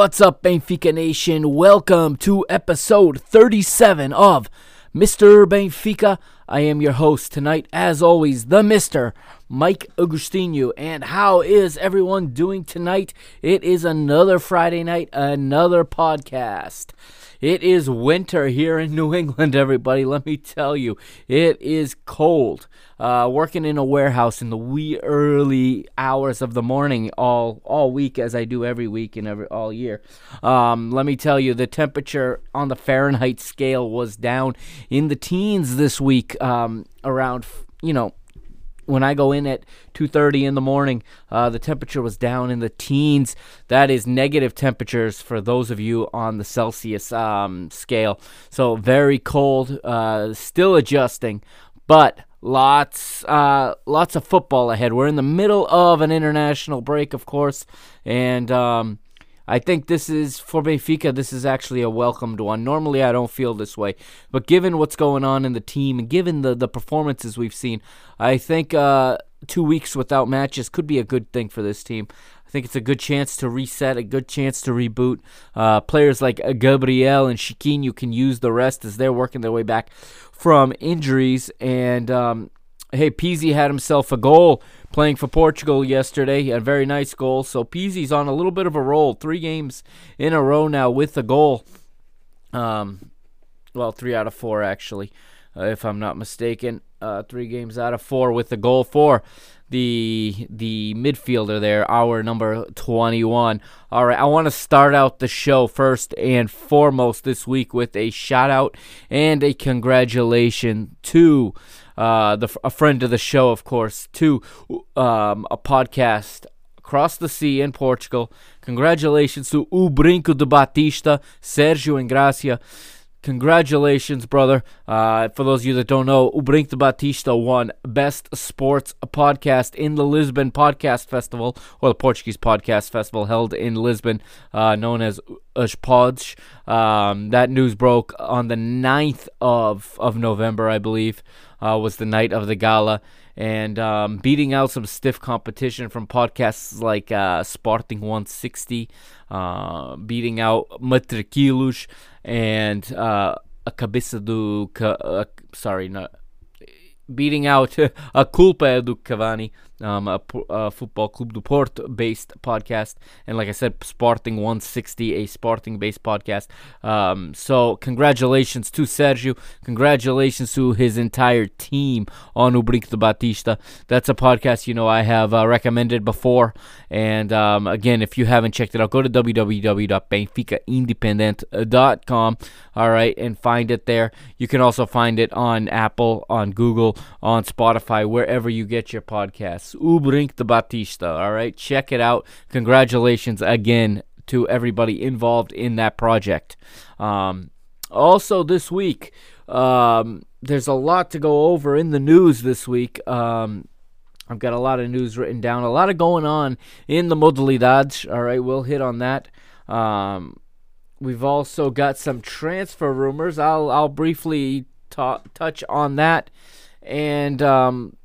What's up, Benfica Nation? Welcome to episode 37 of Mr. Benfica. I am your host tonight, as always, the Mr. Mike Agustino. And how is everyone doing tonight? It is another Friday night, another podcast. It is winter here in New England, everybody. Let me tell you, it is cold. Uh, working in a warehouse in the wee early hours of the morning all all week, as I do every week and every all year. Um, let me tell you, the temperature on the Fahrenheit scale was down in the teens this week. Um, around you know when I go in at 2:30 in the morning, uh, the temperature was down in the teens. That is negative temperatures for those of you on the Celsius um, scale. So very cold, uh, still adjusting, but lots uh, lots of football ahead. We're in the middle of an international break, of course, and. Um, I think this is for Benfica. This is actually a welcomed one. Normally, I don't feel this way, but given what's going on in the team and given the the performances we've seen, I think uh, two weeks without matches could be a good thing for this team. I think it's a good chance to reset, a good chance to reboot. Uh, players like Gabriel and Chiquinho can use the rest as they're working their way back from injuries. And um, hey, Pizzi had himself a goal playing for Portugal yesterday. A very nice goal. So Pizzi's on a little bit of a roll. Three games in a row now with a goal. Um, well, three out of four actually, uh, if I'm not mistaken. Uh, three games out of four with the goal for the the midfielder there, our number 21. All right, I want to start out the show first and foremost this week with a shout out and a congratulation to uh, the a friend of the show, of course, to um, a podcast across the sea in Portugal. Congratulations to O Brinco de Batista, Sergio Ingracia. Congratulations, brother. Uh, for those of you that don't know, O Brinco de Batista won Best Sports Podcast in the Lisbon Podcast Festival, or the Portuguese Podcast Festival held in Lisbon, uh, known as Os Pods. Um, that news broke on the 9th of, of November, I believe, uh, was the night of the gala. And um, beating out some stiff competition from podcasts like uh, Sporting 160, uh, beating out Matriquilos, and uh, a cabeça do uh, sorry not beating out a culpa do Cavani um, a, a, football club do Porto based podcast and like I said Sporting 160 a Sporting based podcast. Um, so congratulations to Sergio. Congratulations to his entire team on Brinco de Batista. That's a podcast you know I have uh, recommended before. And um, again if you haven't checked it out go to www.benficaindependent.com all right and find it there. You can also find it on Apple on Google on Spotify wherever you get your podcasts O Brinco de Batista. All right, check it out. Congratulations again to everybody involved in that project. Um, also, this week, um, there's a lot to go over in the news this week. Um, I've got a lot of news written down, a lot of going on in the modalidades. All right, we'll hit on that. Um, we've also got some transfer rumors. I'll I'll briefly touch on that, and um,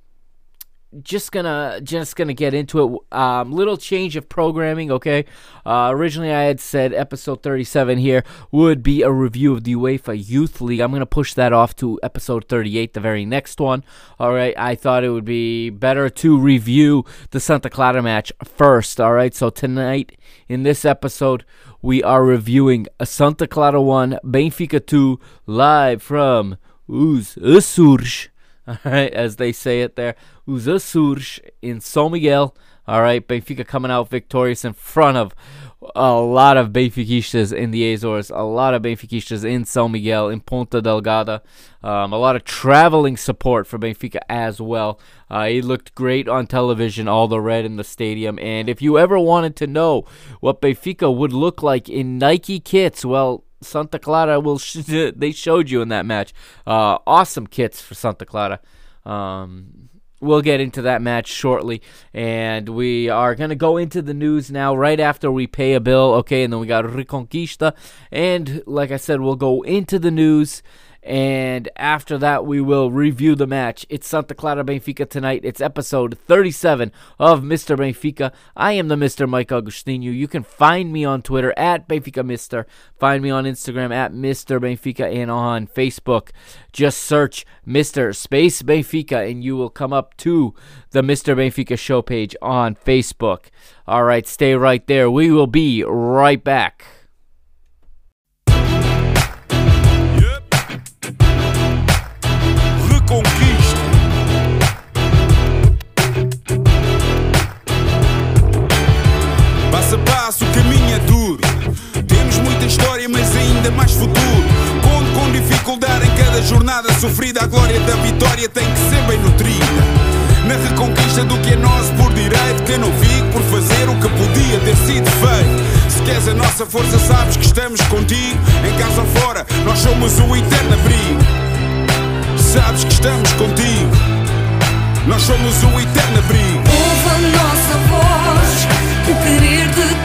just gonna just gonna get into it. Um, little change of programming. Okay, uh, originally I had said episode 37 here would be a review of the UEFA Youth League. I'm gonna push that off to episode 38, the very next one. All right, I thought it would be better to review the Santa Clara match first. All right, so tonight in this episode we are reviewing a Santa Clara 1, Benfica 2, live from Os Açores. All right, as they say it there. Os Açores in São Miguel. All right, Benfica coming out victorious in front of a lot of Benfiquistas in the Azores, a lot of Benfiquistas in São Miguel, in Ponta Delgada, um, a lot of traveling support for Benfica as well. Uh, he looked great on television, all the red in the stadium. And if you ever wanted to know what Benfica would look like in Nike kits, well, Santa Clara will sh- they showed you in that match. Uh, awesome kits for Santa Clara. Um, we'll get into that match shortly, and we are gonna go into the news now right after we pay a bill. Okay, and then we got Reconquista, and like I said, we'll go into the news. And after that, we will review the match. It's Santa Clara Benfica tonight. It's episode 37 of Mr. Benfica. I am the Mr. Mike Agustinu. You can find me on Twitter at Benfica Mister. Find me on Instagram at Mr. Benfica and on Facebook. Just search Mr. Space Benfica and you will come up to the Mr. Benfica show page on Facebook. All right, stay right there. We will be right back. Caminho é duro. Temos muita história, mas ainda mais futuro. Conto com dificuldade em cada jornada sofrida. A glória da vitória tem que ser bem nutrida. Na reconquista do que é nosso por direito. Que eu não fico por fazer o que podia ter sido feito. Se queres a nossa força, sabes que estamos contigo. Em casa ou fora, nós somos o eterno abrigo. Sabes que estamos contigo. Nós somos o eterno abrigo. Ouve a nossa voz, o querer de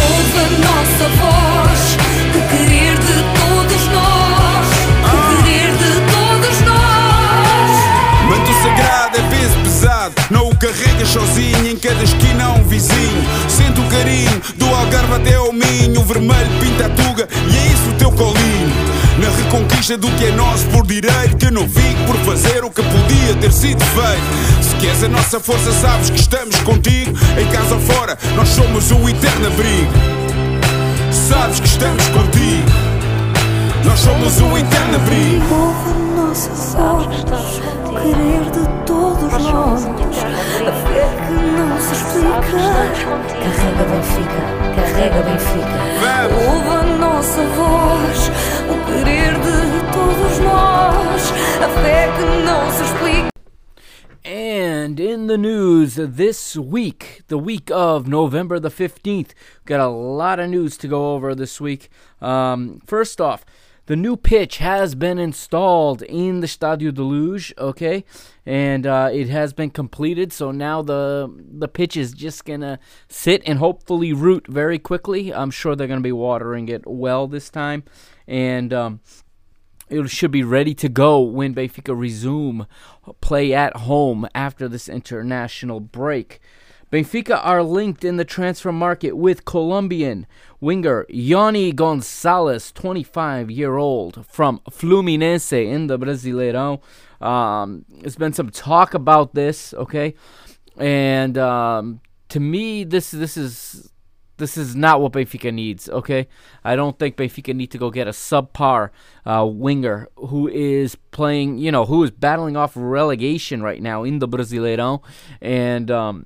Ouve a nossa voz. Querer de todos nós. O querer de todos nós. Manto sagrado é peso pesado, não o carregas sozinho, em cada esquina um vizinho. Sente o carinho do Algarve até ao Minho, o vermelho pinta a tuga e é isso o teu colinho. Na reconquista do que é nosso por direito, que eu não fico por fazer o que podia ter sido feito. Se queres a nossa força, sabes que estamos contigo, em casa ou fora, nós somos o eterno abrigo. Sabes que estamos contigo, nós somos o eterno abrigo. Ouve a nossa voz. O querer de todos nós. A fé que não se explica. Carrega Benfica, carrega Benfica. Ouve a nossa voz. O querer de todos nós. A fé que não se explica. And in the news this week, the week of November the 15th, got a lot of news to go over this week. Um, first off, the new pitch has been installed in the Stadio de Luz, okay? And uh, it has been completed, so now the the pitch is just gonna sit and hopefully root very quickly. I'm sure they're gonna be watering it well this time, and um, it should be ready to go when Benfica resume play at home after this international break. Benfica are linked in the transfer market with Colombian winger Yony Gonzalez, 25 year old from Fluminense in the Brasileirão. Um, there's been some talk about this, okay, and um, to me, this this is this is not what Benfica needs, okay? I don't think Benfica need to go get a subpar uh, winger who is playing, you know, who is battling off relegation right now in the Brasileirão. And um,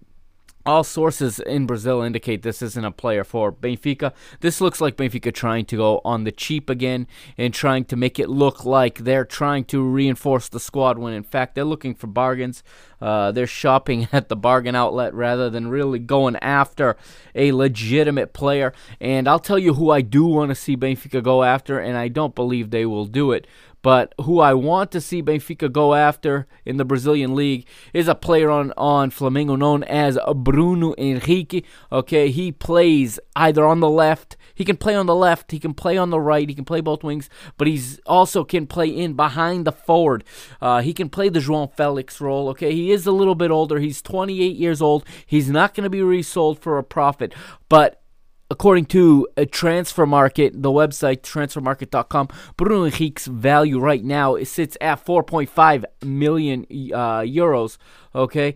all sources in Brazil indicate this isn't a player for Benfica. This looks like Benfica trying to go on the cheap again and trying to make it look like they're trying to reinforce the squad when in fact they're looking for bargains. Uh, they're shopping at the bargain outlet rather than really going after a legitimate player. And I'll tell you who I do want to see Benfica go after, and I don't believe they will do it. But who I want to see Benfica go after in the Brazilian league is a player on, on Flamengo known as Bruno Henrique. Okay, he plays either on the left, he can play on the left, he can play on the right, he can play both wings, but he's also can play in behind the forward. Uh, he can play the João Felix role. Okay, he is a little bit older. He's 28 years old. He's not going to be resold for a profit, but according to a transfer market, the website transfermarkt.com, Bruno Henrique's value right now it sits at 4.5 million uh, euros. Okay,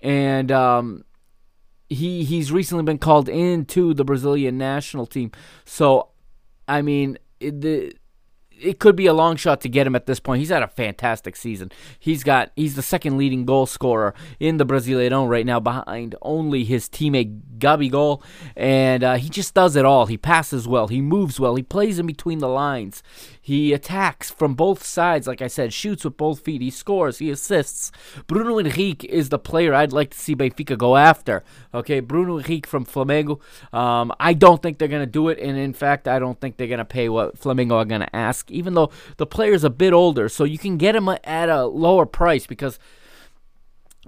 and um, he he's recently been called into the Brazilian national team. So, I mean, the it could be a long shot to get him at this point. He's had a fantastic season. He's got he's the second leading goal scorer in the Brasileirão right now, behind only his teammate Gabigol, and uh, he just does it all. He passes well, he moves well, he plays in between the lines, he attacks from both sides. Like I said, shoots with both feet, he scores, he assists. Bruno Henrique is the player I'd like to see Benfica go after. Okay, Bruno Henrique from Flamengo. Um, I don't think they're gonna do it, and in fact, I don't think they're gonna pay what Flamengo are gonna ask even though the player's a bit older. So you can get him at a lower price because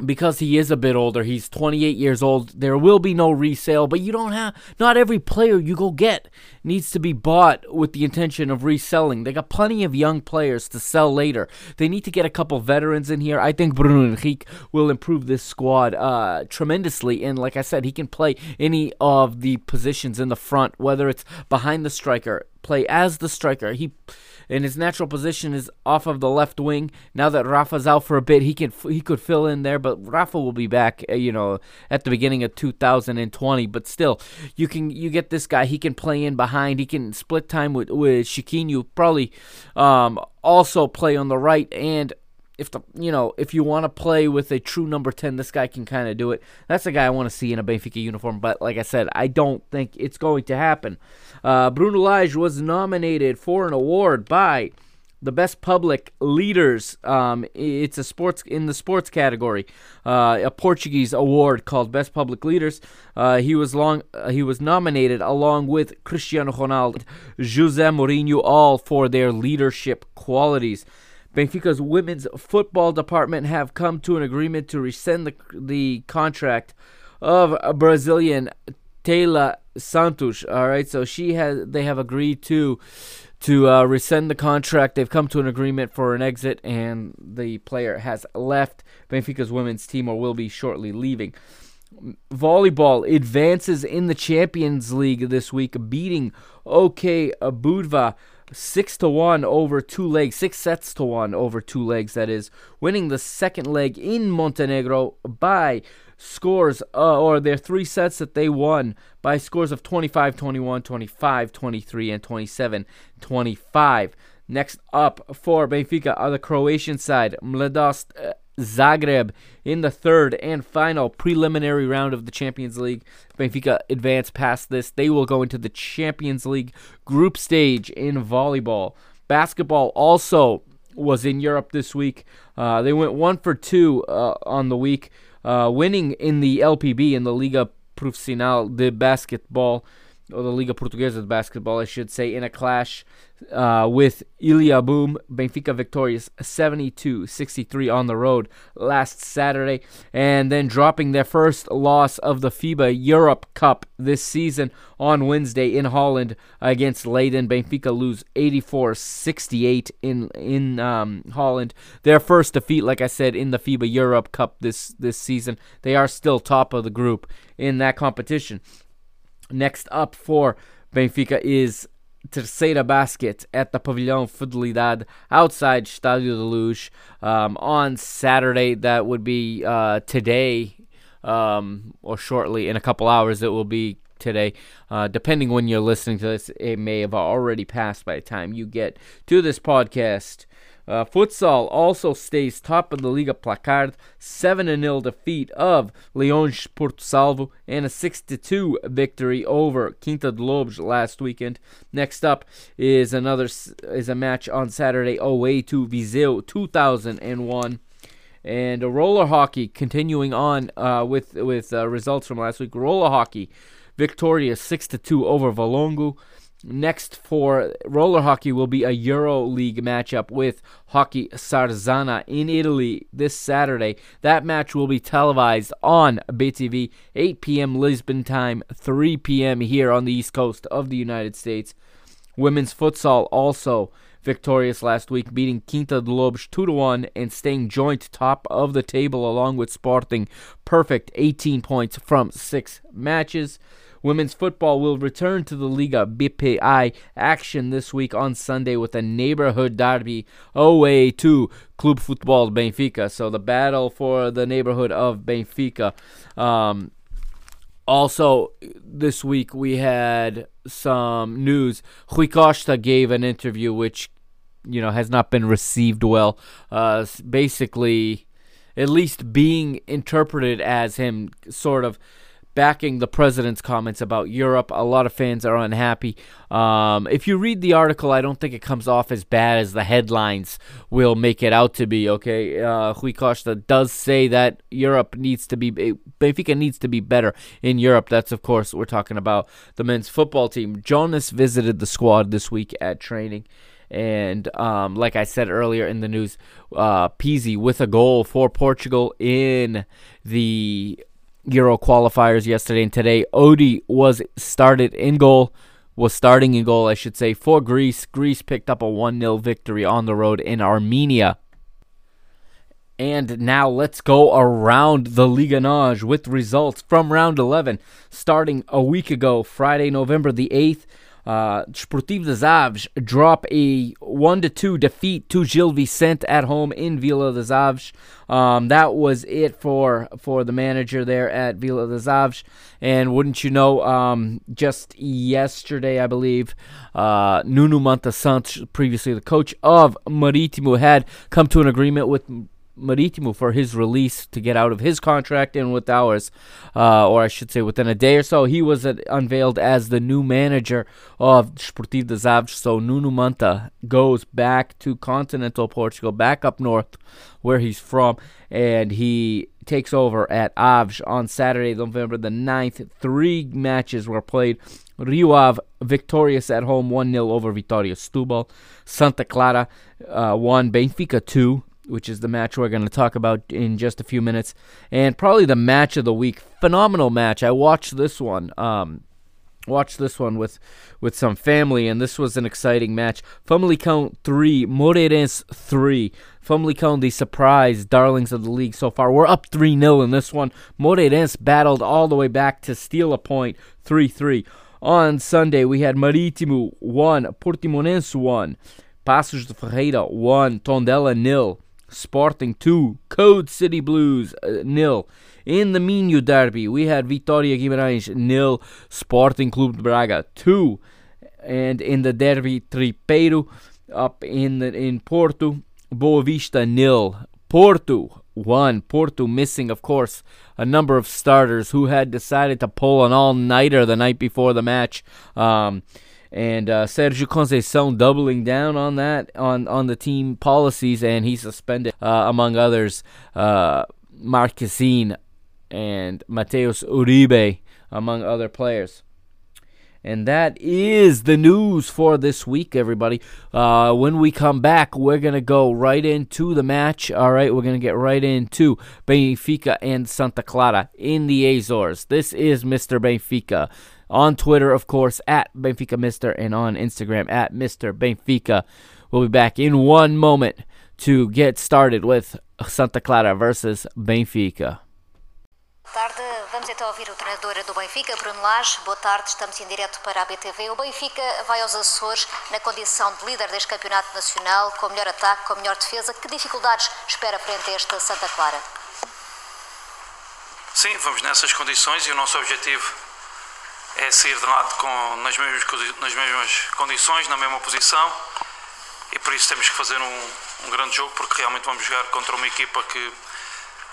because he is a bit older. He's 28 years old. There will be no resale, but you don't have not every player you go get needs to be bought with the intention of reselling. They got plenty of young players to sell later. They need to get a couple veterans in here. I think Bruno Henrique will improve this squad uh, tremendously and like I said, he can play any of the positions in the front, whether it's behind the striker, play as the striker. He and his natural position is off of the left wing. Now that Rafa's out for a bit, he can he could fill in there, but Rafa will be back, uh, you know, at the beginning of 2020. But still, you can you get this guy. He can play in behind. He can split time with with Chiquinho. Probably um, also play on the right. And if the you know if you want to play with a true number 10 this guy can kind of do it. That's the guy i want to see in a benfica uniform. But like i said i don't think it's going to happen. Uh, bruno lage was nominated for an award by the best public leaders um, it's a sports in the sports category. Uh, a portuguese award called best public leaders. Uh, he was long uh, he was nominated along with cristiano ronaldo jose mourinho all for their leadership qualities. Benfica's women's football department have come to an agreement to rescind the, the contract of Brazilian Taylor Santos. All right, so she has they have agreed to to uh, rescind the contract. They've come to an agreement for an exit, and the player has left Benfica's women's team or will be shortly leaving. Volleyball advances in the Champions League this week, beating OK Budva six to one over two legs, six sets to one over two legs. That is winning the second leg in Montenegro by scores, uh, or their three sets that they won by scores of 25 21, 25 23, and 27 25. Next up for Benfica are the Croatian side, Mladost uh, Zagreb in the third and final preliminary round of the Champions League. Benfica advance past this. They will go into the Champions League group stage in volleyball. Basketball also was in Europe this week. Uh, they went one for two uh, on the week, uh, winning in the LPB in the Liga Profissional de Basketball or the Liga Portuguesa de Basketball, I should say, in a clash uh, with Illiabum. Benfica victorious 72 63 on the road last Saturday, and then dropping their first loss of the FIBA Europe Cup this season on Wednesday in Holland against Leiden. Benfica lose 84 68 in, in um, Holland. Their first defeat, like I said, in the FIBA Europe Cup this, this season. They are still top of the group in that competition. Next up for Benfica is Terceira Basket at the Pavilhão Fidelidade outside Estádio da Luz um, on Saturday. That would be uh, today um, or shortly in a couple hours. It will be today. Uh, depending when you're listening to this, it may have already passed by the time you get to this podcast. Uh, futsal also stays top of the Liga Placard, 7 0 defeat of Leões Porto Salvo, and a 6 2 victory over Quinta de Lombos last weekend. Next up is another is a match on Saturday away to Viseu 2001. And roller hockey continuing on uh, with with uh, results from last week. Roller hockey victorious 6 2 over Valongo. Next for roller hockey will be a Euro League matchup with Hockey Sarzana in Italy this Saturday. That match will be televised on BTV, 8 p.m. Lisbon time, 3 p.m. here on the East Coast of the United States. Women's futsal also victorious last week, beating Quinta de Lombos 2 1 and staying joint top of the table along with Sporting. Perfect 18 points from six matches. Women's football will return to the Liga BPI action this week on Sunday with a neighborhood derby away to Club Futebol Benfica. So the battle for the neighborhood of Benfica. Um, also, this week we had some news. Rui Costa gave an interview which, you know, has not been received well. Uh, basically, at least being interpreted as him sort of backing the president's comments about Europe. A lot of fans are unhappy. Um, if you read the article, I don't think it comes off as bad as the headlines will make it out to be. Okay, uh, Rui Costa does say that Europe needs to be Benfica needs to be better in Europe. That's of course we're talking about the men's football team. Jonas visited the squad this week at training. And um, like I said earlier in the news, uh, with a goal for Portugal in the Euro qualifiers yesterday and today. Odi was started in goal, was starting in goal, I should say, for Greece. Greece picked up a 1 0 victory on the road in Armenia. And now let's go around the Liga NOS with results from round 11, starting a week ago, Friday, November the 8th. Uh, Sportivo das Aves drop a 1 to 2 defeat to Gil Vicente at home in Vila das Aves. Um, that was it for for the manager there at Vila das Aves. And wouldn't you know, um, just yesterday, I believe, uh, Nuno Manta Santos, previously the coach of Marítimo, had come to an agreement with Marítimo for his release to get out of his contract and with ours, uh, or I should say within a day or so, he was unveiled as the new manager of Sportivo de Aves. So Nuno Manta goes back to continental Portugal, back up north where he's from, and he takes over at Aves on Saturday, November the 9th. Three matches were played. Rio Ave victorious at home 1 0 over Vitória Setúbal. Santa Clara uh, won Benfica 2 which is the match we're going to talk about in just a few minutes, and probably the match of the week. Phenomenal match. I watched this one. Um, watched this one with with some family, and this was an exciting match. Famalicão three, Moreirense three. Famalicão, the surprise darlings of the league so far. We're up 3 0 in this one. Moreirense battled all the way back to steal a point 3 3. On Sunday, we had Marítimo 1, Portimonense 1, Paços de Ferreira 1, Tondela nil. Sporting 2, Code City Blues uh, nil. In the Minho Derby, we had Vitória Guimarães nil, Sporting Clube de Braga 2. And in the Derby Tripeiro, up in the, in Porto, Boavista nil, Porto 1. Porto missing, of course, a number of starters who had decided to pull an all-nighter the night before the match. Um, and uh, Sergio Conceição doubling down on that on on the team policies, and he suspended, uh, among others, uh, Marchesín and Mateus Uribe, among other players. And that is the news for this week, everybody. Uh, when we come back, we're going to go right into the match. All right, we're going to get right into Benfica and Santa Clara in the Azores. This is Mr. Benfica on Twitter, of course, at Benfica Mister, and on Instagram at Mr. Benfica. We'll be back in one moment to get started with Santa Clara versus Benfica. tarde, vamos então ouvir o treinador do Benfica, Bruno Lage. Boa tarde, estamos em direto para a BTV. O Benfica vai aos Açores na condição de líder deste campeonato nacional, com melhor ataque, com melhor defesa. Que dificuldades espera frente a esta Santa Clara? Sim, vamos nessas condições e o nosso objetivo é sair de lado com, nas, mesmas, nas mesmas condições, na mesma posição e por isso temos que fazer um, um grande jogo, porque realmente vamos jogar contra uma equipa que,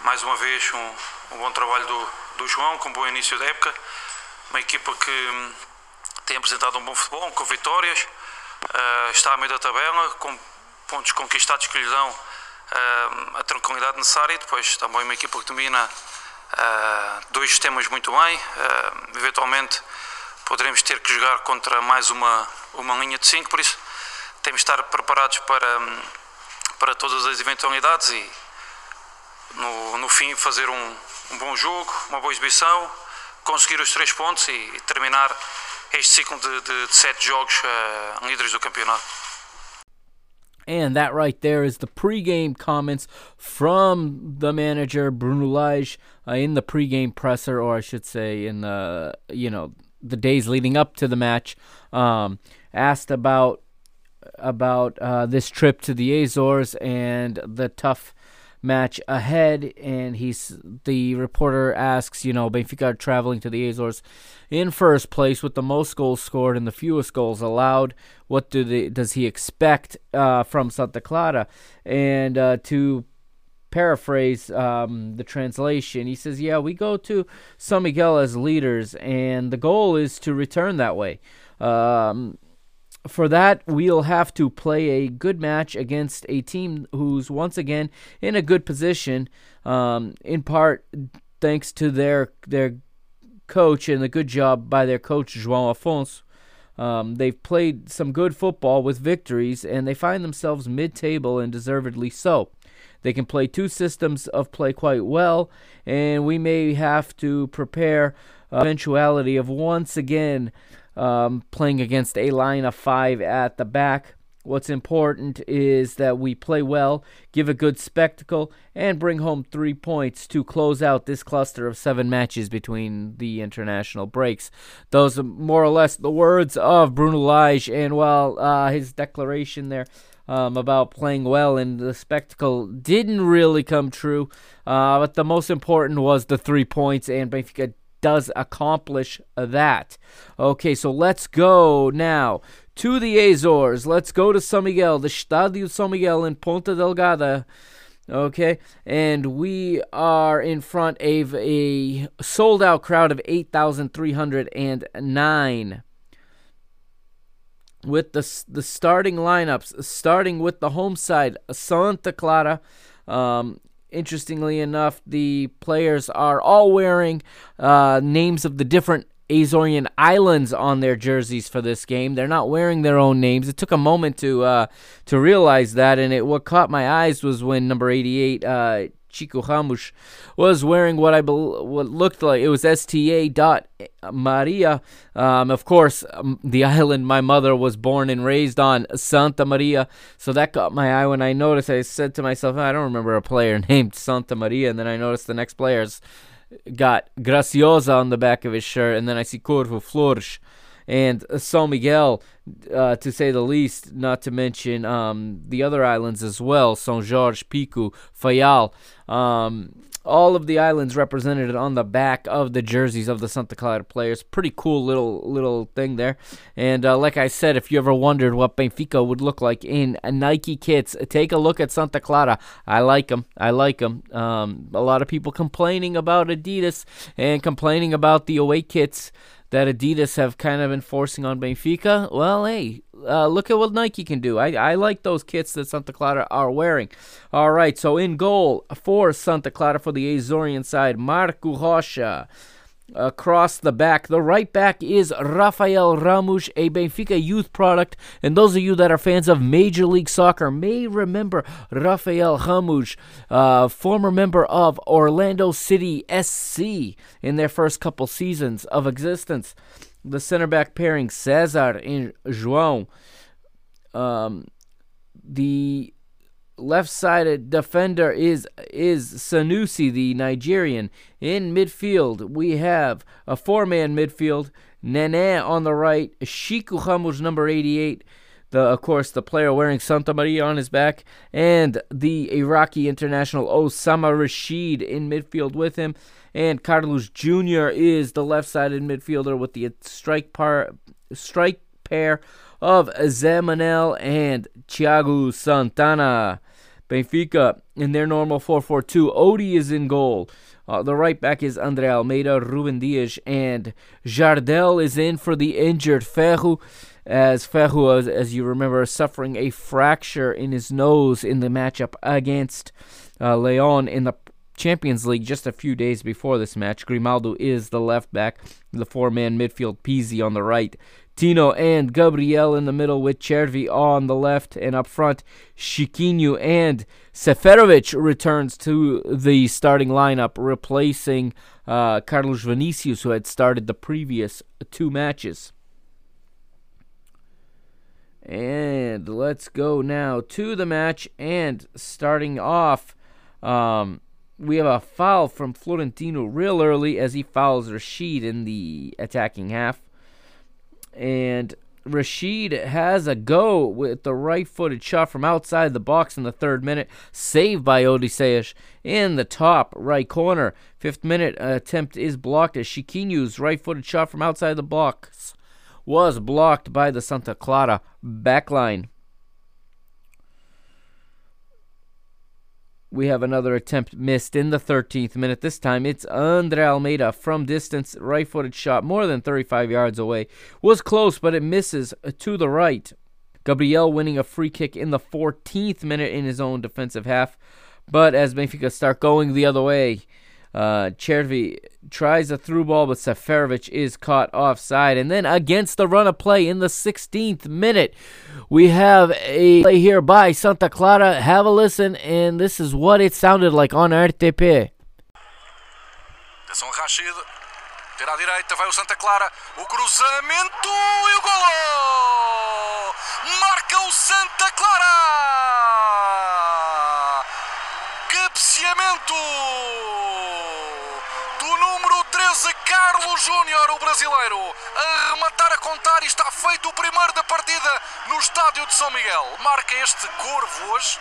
mais uma vez, um, um bom trabalho do, do João, com um bom início da época, uma equipa que hum, tem apresentado um bom futebol, com vitórias, uh, está a meio da tabela, com pontos conquistados que lhe dão uh, a tranquilidade necessária e depois também uma equipa que domina uh, dois sistemas muito bem, eventualmente poderemos ter que jogar contra mais uma, uma linha de 5, por isso temos de estar preparados para, para todas as eventualidades e no, no fim fazer um, um bom jogo, uma boa exibição, conseguir os três pontos e terminar este ciclo de, de, de sete jogos uh, líderes do campeonato. And that right there is the pregame comments from the manager Bruno Lage uh, in the pregame presser, or I should say, in the you know the days leading up to the match. Um, asked about about uh, this trip to the Azores and the tough match ahead, and he's the reporter asks, you know, Benfica traveling to the Azores in first place with the most goals scored and the fewest goals allowed. What do they, does he expect uh, from Santa Clara? And uh, to paraphrase um, the translation, he says, "Yeah, we go to San Miguel as leaders, and the goal is to return that way." Um, for that, we'll have to play a good match against a team who's once again in a good position, um, in part thanks to their their coach and the good job by their coach João Afonso. Um, they've played some good football with victories, and they find themselves mid-table and deservedly so. They can play two systems of play quite well, and we may have to prepare eventuality of once again um, playing against a line of five at the back. What's important is that we play well, give a good spectacle, and bring home three points to close out this cluster of seven matches between the international breaks. Those are more or less the words of Bruno Lage, and while uh, his declaration there um, about playing well and the spectacle didn't really come true, uh, but the most important was the three points, and Benfica does accomplish that. Okay, so let's go now to the Azores. Let's go to San Miguel, the Stadio San Miguel in Ponta Delgada. Okay, and we are in front of a sold out crowd of 8,309 with the the starting lineups, starting with the home side, Santa Clara. Um, interestingly enough, the players are all wearing uh, names of the different Azorian islands on their jerseys for this game. They're not wearing their own names. It took a moment to uh, to realize that, and it what caught my eyes was when number 88, uh, Chico Ramos was wearing what I be- what looked like it was STA dot Maria. Um, of course, um, the island my mother was born and raised on, Santa Maria. So that caught my eye when I noticed. I said to myself, I don't remember a player named Santa Maria, and then I noticed the next player's got Graciosa on the back of his shirt, and then I see Corvo Flores and San Miguel, uh, to say the least, not to mention um, the other islands as well São Jorge, Pico, Fayal. Um, all of the islands represented on the back of the jerseys of the Santa Clara players. Pretty cool little little thing there. And uh, like I said, if you ever wondered what Benfica would look like in Nike kits, take a look at Santa Clara. I like them. I like them. Um, a lot of people complaining about Adidas and complaining about the away kits that Adidas have kind of been forcing on Benfica. Well, hey, uh, look at what Nike can do. I, I like those kits that Santa Clara are wearing. All right, so in goal for Santa Clara for the Azorian side, Marco Rocha across the back. The right back is Rafael Ramos, a Benfica youth product. And those of you that are fans of Major League Soccer may remember Rafael Ramos, uh, former member of Orlando City SC in their first couple seasons of existence. The center back pairing, Cesar and João. Um, the left-sided defender is is Sanusi, the Nigerian. In midfield, we have a four-man midfield. Nene on the right, Chico number 88. The, of course, the player wearing Santa Maria on his back, and the Iraqi international Osama Rashid in midfield with him. And Carlos Jr. is the left-sided midfielder with the strike par strike pair of Zemanel and Thiago Santana. Benfica in their normal 4-4-2. Odie is in goal. Uh, the right back is Andre Almeida, Ruben Dias, and Jardel is in for the injured Ferro. As Ferro, as, as you remember, suffering a fracture in his nose in the matchup against uh, Lyon in the Champions League just a few days before this match. Grimaldo is the left back, the four man midfield, Pizzi on the right, Tino and Gabriel in the middle with Cervi on the left, and up front, Chiquinho and Seferovic returns to the starting lineup, replacing uh, Carlos Vinicius, who had started the previous two matches. And let's go now to the match, and starting off, um, we have a foul from Florentino real early as he fouls Rashid in the attacking half and Rashid has a go with the right footed shot from outside the box in the third minute, saved by Odysseas in the top right corner. Fifth minute attempt is blocked as Chiquinho's right footed shot from outside the box was blocked by the Santa Clara backline. We have another attempt missed in the 13th minute. This time it's Andre Almeida from distance, right footed shot more than 35 yards away. Was close, but it misses to the right. Gabriel winning a free kick in the 14th minute in his own defensive half. But as Benfica start going the other way, uh, Cervi tries a through ball, but Seferovic is caught offside. And then against the run of play in the 16th minute, we have a play here by Santa Clara. Have a listen, and this is what it sounded like on RTP. Atenção, Rashid. Tira à direita, vai o Santa Clara. O cruzamento e o golo! Marca o Santa Clara! Cabeceamento! Número 13, Carlos Júnior, o brasileiro, a rematar a contar e está feito o primeiro da partida no estádio de São Miguel. Marca este corvo hoje,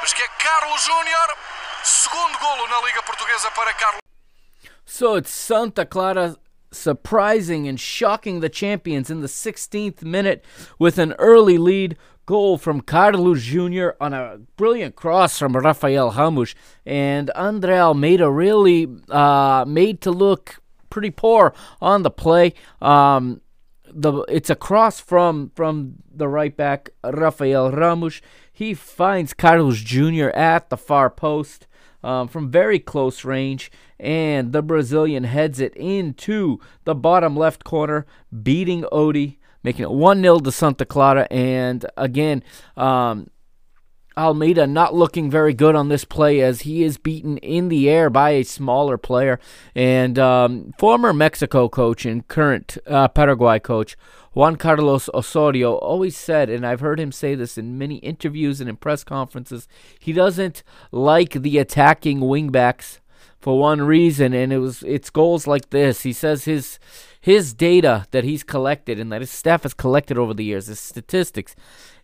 mas que é Carlos Júnior, segundo golo na Liga Portuguesa para Carlos. So it's Santa Clara surprising and shocking the champions in the 16th minute with an early lead goal from Carlos Jr. on a brilliant cross from Rafael Ramos. And Andre Almeida really uh, made to look pretty poor on the play. Um, the it's across from from the right back Rafael Ramos. He finds Carlos Jr. at the far post um, from very close range, and the Brazilian heads it into the bottom left corner, beating Odie making it 1 0 to Santa Clara. And again, um, Almeida not looking very good on this play as he is beaten in the air by a smaller player. And um, former Mexico coach and current uh, Paraguay coach Juan Carlos Osorio always said, and I've heard him say this in many interviews and in press conferences, he doesn't like the attacking wingbacks for one reason, and it was it's goals like this. He says his his data that he's collected and that his staff has collected over the years, his statistics,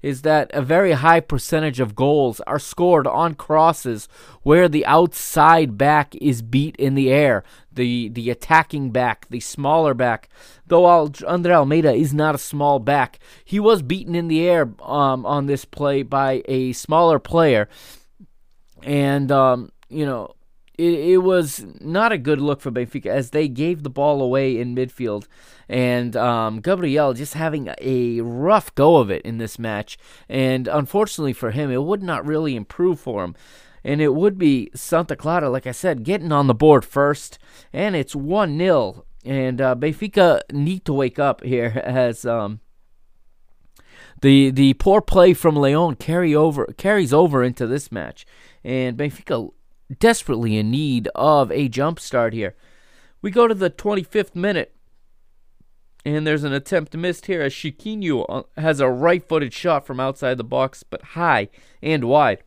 is that a very high percentage of goals are scored on crosses where the outside back is beat in the air. The the attacking back, the smaller back. Though Andre Almeida is not a small back, he was beaten in the air um, on this play by a smaller player. And um, you know, it, it was not a good look for Benfica as they gave the ball away in midfield. And um, Gabriel just having a rough go of it in this match. And unfortunately for him, it would not really improve for him. And it would be Santa Clara, like I said, getting on the board first. And it's 1 0. And uh, Benfica need to wake up here as. Um, the the poor play from Lyon carry over carries over into this match, and Benfica desperately in need of a jump start here. We go to the 25th minute, and there's an attempt missed here as Chiquinho uh, has a right footed shot from outside the box, but high and wide.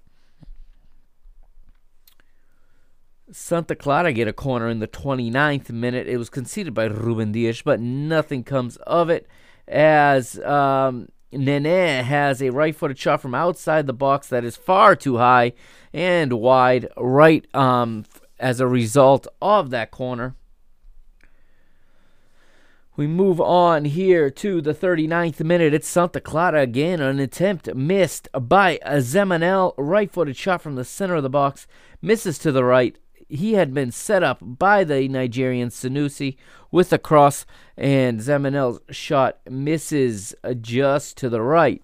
Santa Clara get a corner in the 29th minute. It was conceded by Ruben Dias, but nothing comes of it as um, Nene has a right footed shot from outside the box that is far too high and wide, right um, as a result of that corner. We move on here to the 39th minute. It's Santa Clara again. An attempt missed by Zemanel. Right footed shot from the center of the box. Misses to the right. He had been set up by the Nigerian Sanusi with a cross, and Zemanel's shot misses just to the right.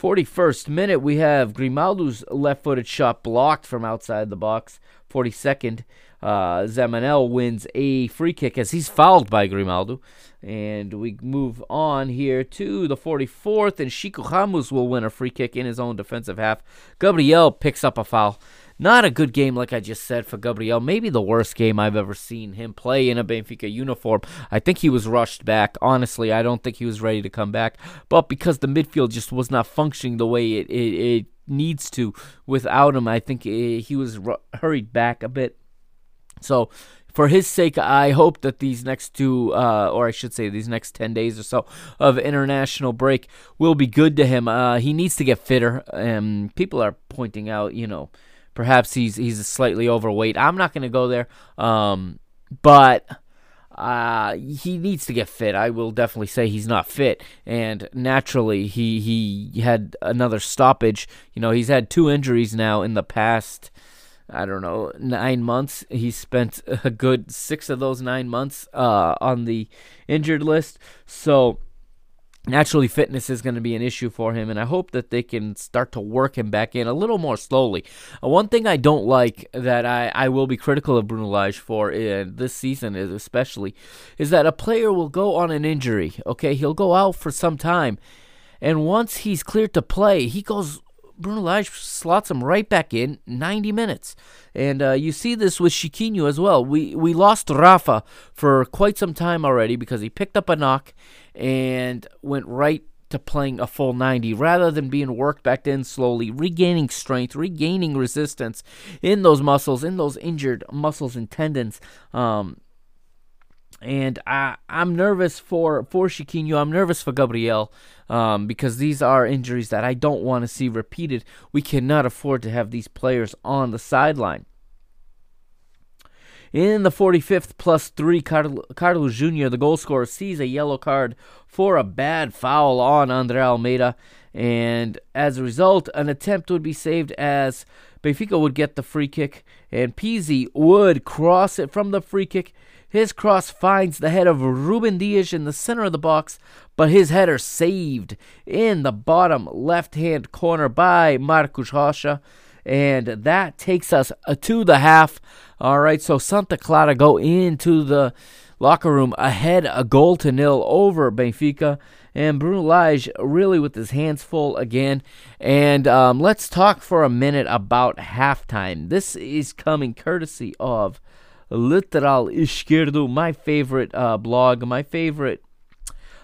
41st minute, we have Grimaldo's left footed shot blocked from outside the box. 42nd, uh, Zemanel wins a free kick as he's fouled by Grimaldo. And we move on here to the 44th, and Chico Ramos will win a free kick in his own defensive half. Gabriel picks up a foul. Not a good game, like I just said, for Gabriel. Maybe the worst game I've ever seen him play in a Benfica uniform. I think he was rushed back. Honestly, I don't think he was ready to come back. But because the midfield just was not functioning the way it, it, it needs to without him, I think it, he was ru- hurried back a bit. So for his sake, I hope that these next two, uh, or I should say, these next 10 days or so of international break will be good to him. Uh, he needs to get fitter. And people are pointing out, you know, perhaps he's he's slightly overweight. I'm not going to go there, um, but uh, he needs to get fit. I will definitely say he's not fit, and naturally he he had another stoppage. You know, he's had two injuries now in the past. I don't know, nine months. He spent a good six of those nine months uh, on the injured list. So naturally fitness is going to be an issue for him and i hope that they can start to work him back in a little more slowly uh, one thing i don't like that i, I will be critical of bruno lage for uh, this season is especially is that a player will go on an injury okay he'll go out for some time and once he's cleared to play he goes Bruno Lage slots him right back in 90 minutes. And uh, you see this with Chiquinho as well. We we lost Rafa for quite some time already because he picked up a knock and went right to playing a full 90 rather than being worked back in slowly, regaining strength, regaining resistance in those muscles, in those injured muscles and tendons. Um, and I, I'm nervous for for Chiquinho. I'm nervous for Gabriel um, because these are injuries that I don't want to see repeated. We cannot afford to have these players on the sideline. In the 45th plus three, Carlos Jr., the goal scorer, sees a yellow card for a bad foul on Andre Almeida. And as a result, an attempt would be saved as Benfica would get the free kick, and Pizzi would cross it from the free kick. His cross finds the head of Ruben Dias in the center of the box, but his header saved in the bottom left hand corner by Marcos Rocha. And that takes us to the half. All right, so Santa Clara go into the locker room ahead a goal to nil over Benfica. And Bruno Lage really with his hands full again. And um, let's talk for a minute about halftime. This is coming courtesy of Lateral Esquerdo, my favorite uh, blog, my favorite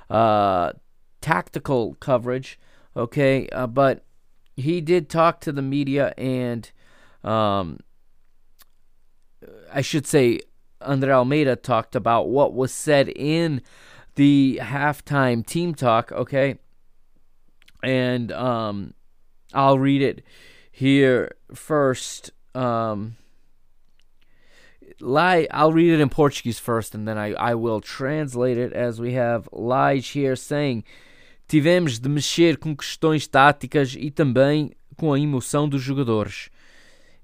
uh, tactical coverage. Okay, uh, but he did talk to the media, and um, I should say Andre Almeida talked about what was said in the halftime team talk, okay? And um, I'll read it here first. Um, I'll read it in Portuguese first and then I, I will translate it as we have Lage here saying tivemos de mexer com questões táticas e também com a emoção dos jogadores.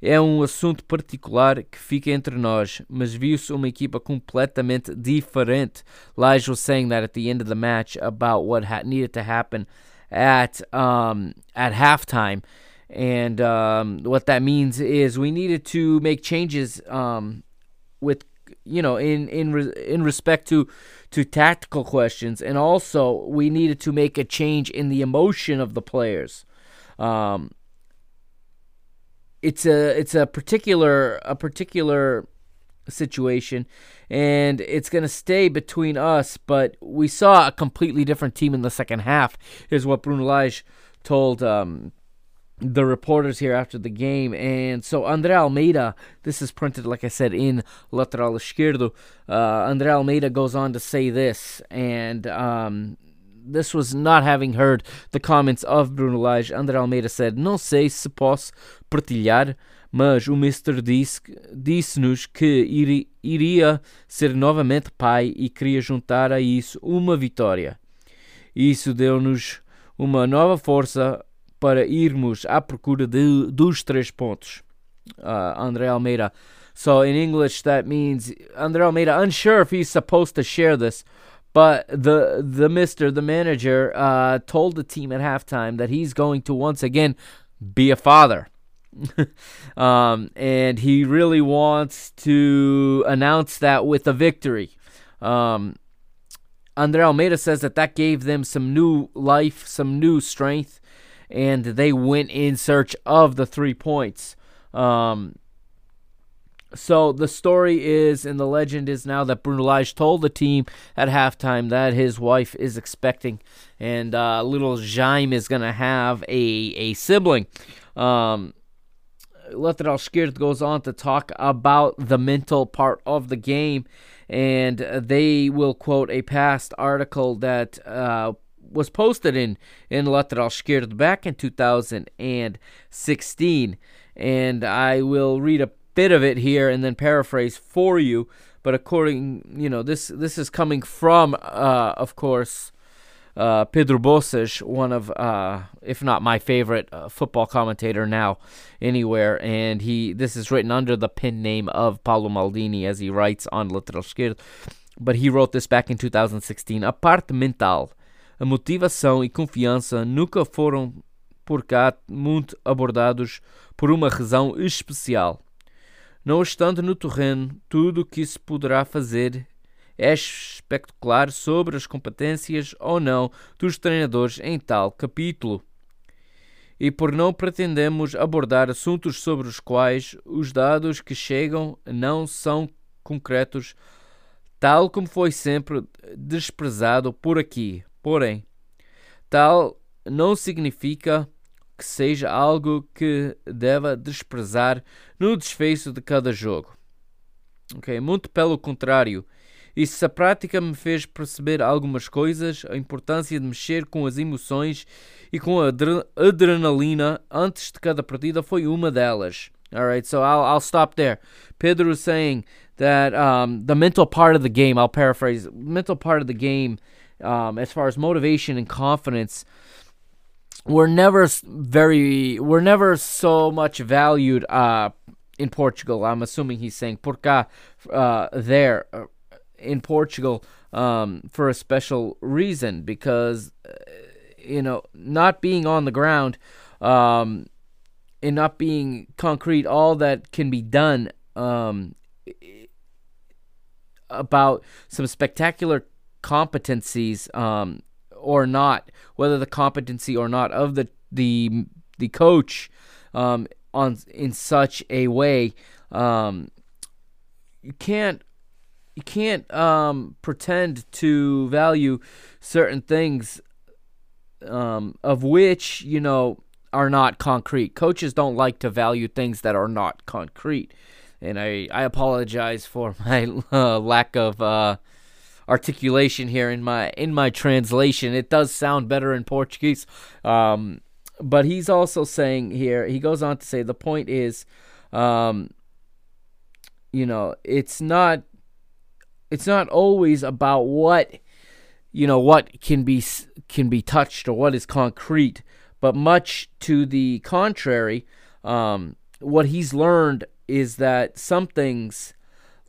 É um assunto particular que fica entre nós, mas viu-se uma equipa completamente diferente. Lige was saying that at the end of the match about what ha needed to happen at um, at halftime, and um, what that means is we needed to make changes um, with you know in in re- in respect to to tactical questions, and also we needed to make a change in the emotion of the players. Um, it's a it's a particular a particular situation and it's going to stay between us but we saw a completely different team in the second half is what Bruno Lage told um, the reporters here after the game and so Andre Almeida this is printed like I said in Lateral Esquerdo uh, Andre Almeida goes on to say this and um, this was not having heard the comments of Bruno Lage. André Almeida said, Não sei se posso partilhar, mas o disse, disse-nos que iri, iria ser novamente pai e queria juntar a isso uma vitória. Isso deu-nos uma nova força para irmos à procura de, dos três pontos. Uh, André Almeida. So in English, that means André Almeida unsure if he's supposed to share this, but the the Mister, the manager, uh, told the team at halftime that he's going to once again be a father. um, and he really wants to announce that with a victory. Um, Andre Almeida says that that gave them some new life, some new strength, and they went in search of the three points. Um, so the story is, and the legend is now that Bruno Lage told the team at halftime that his wife is expecting, and uh, little Jaime is going to have a a sibling. Um, Lateral Esquerdo goes on to talk about the mental part of the game, and they will quote a past article that uh, was posted in in Lateral Esquerdo back in 2016, and I will read a bit of it here and then paraphrase for you. But according, you know, this this is coming from, uh, of course, uh, Pedro Bouças, one of, uh, if not my favorite uh, football commentator now anywhere, and he this is written under the pen name of Paulo Maldini as he writes on Lateral. But he wrote this back in 2016. A parte mental, a motivação e confiança nunca foram por cá muito abordados por uma razão especial. Não estando no terreno, tudo o que se poderá fazer é especular sobre as competências ou não dos treinadores em tal capítulo. E por não pretendemos abordar assuntos sobre os quais os dados que chegam não são concretos, tal como foi sempre desprezado por aqui. Porém, tal não significa que seja algo que deva desprezar no desfecho de cada jogo. Ok, muito pelo contrário. Isso a prática me fez perceber algumas coisas, a importância de mexer com as emoções e com a adrenalina antes de cada partida foi uma delas. All right, so I'll I'll stop there. Pedro saying that um, the mental part of the game. I'll paraphrase. Mental part of the game, um, as far as motivation and confidence, we're never very we're never so much valued uh, in Portugal. I'm assuming he's saying porca uh, there uh, in Portugal um, for a special reason because uh, you know not being on the ground um, and not being concrete, all that can be done um, about some spectacular competencies um, or not, whether the competency or not of the the the coach um, on in such a way, um, you can't you can't um, pretend to value certain things um, of which you know are not concrete. Coaches don't like to value things that are not concrete, and I I apologize for my uh, lack of. Uh, articulation here in my in my translation. It does sound better in Portuguese. Um, but he's also saying here, he goes on to say the point is, um, you know, it's not it's not always about what you know what can be can be touched or what is concrete, but much to the contrary, um, what he's learned is that some things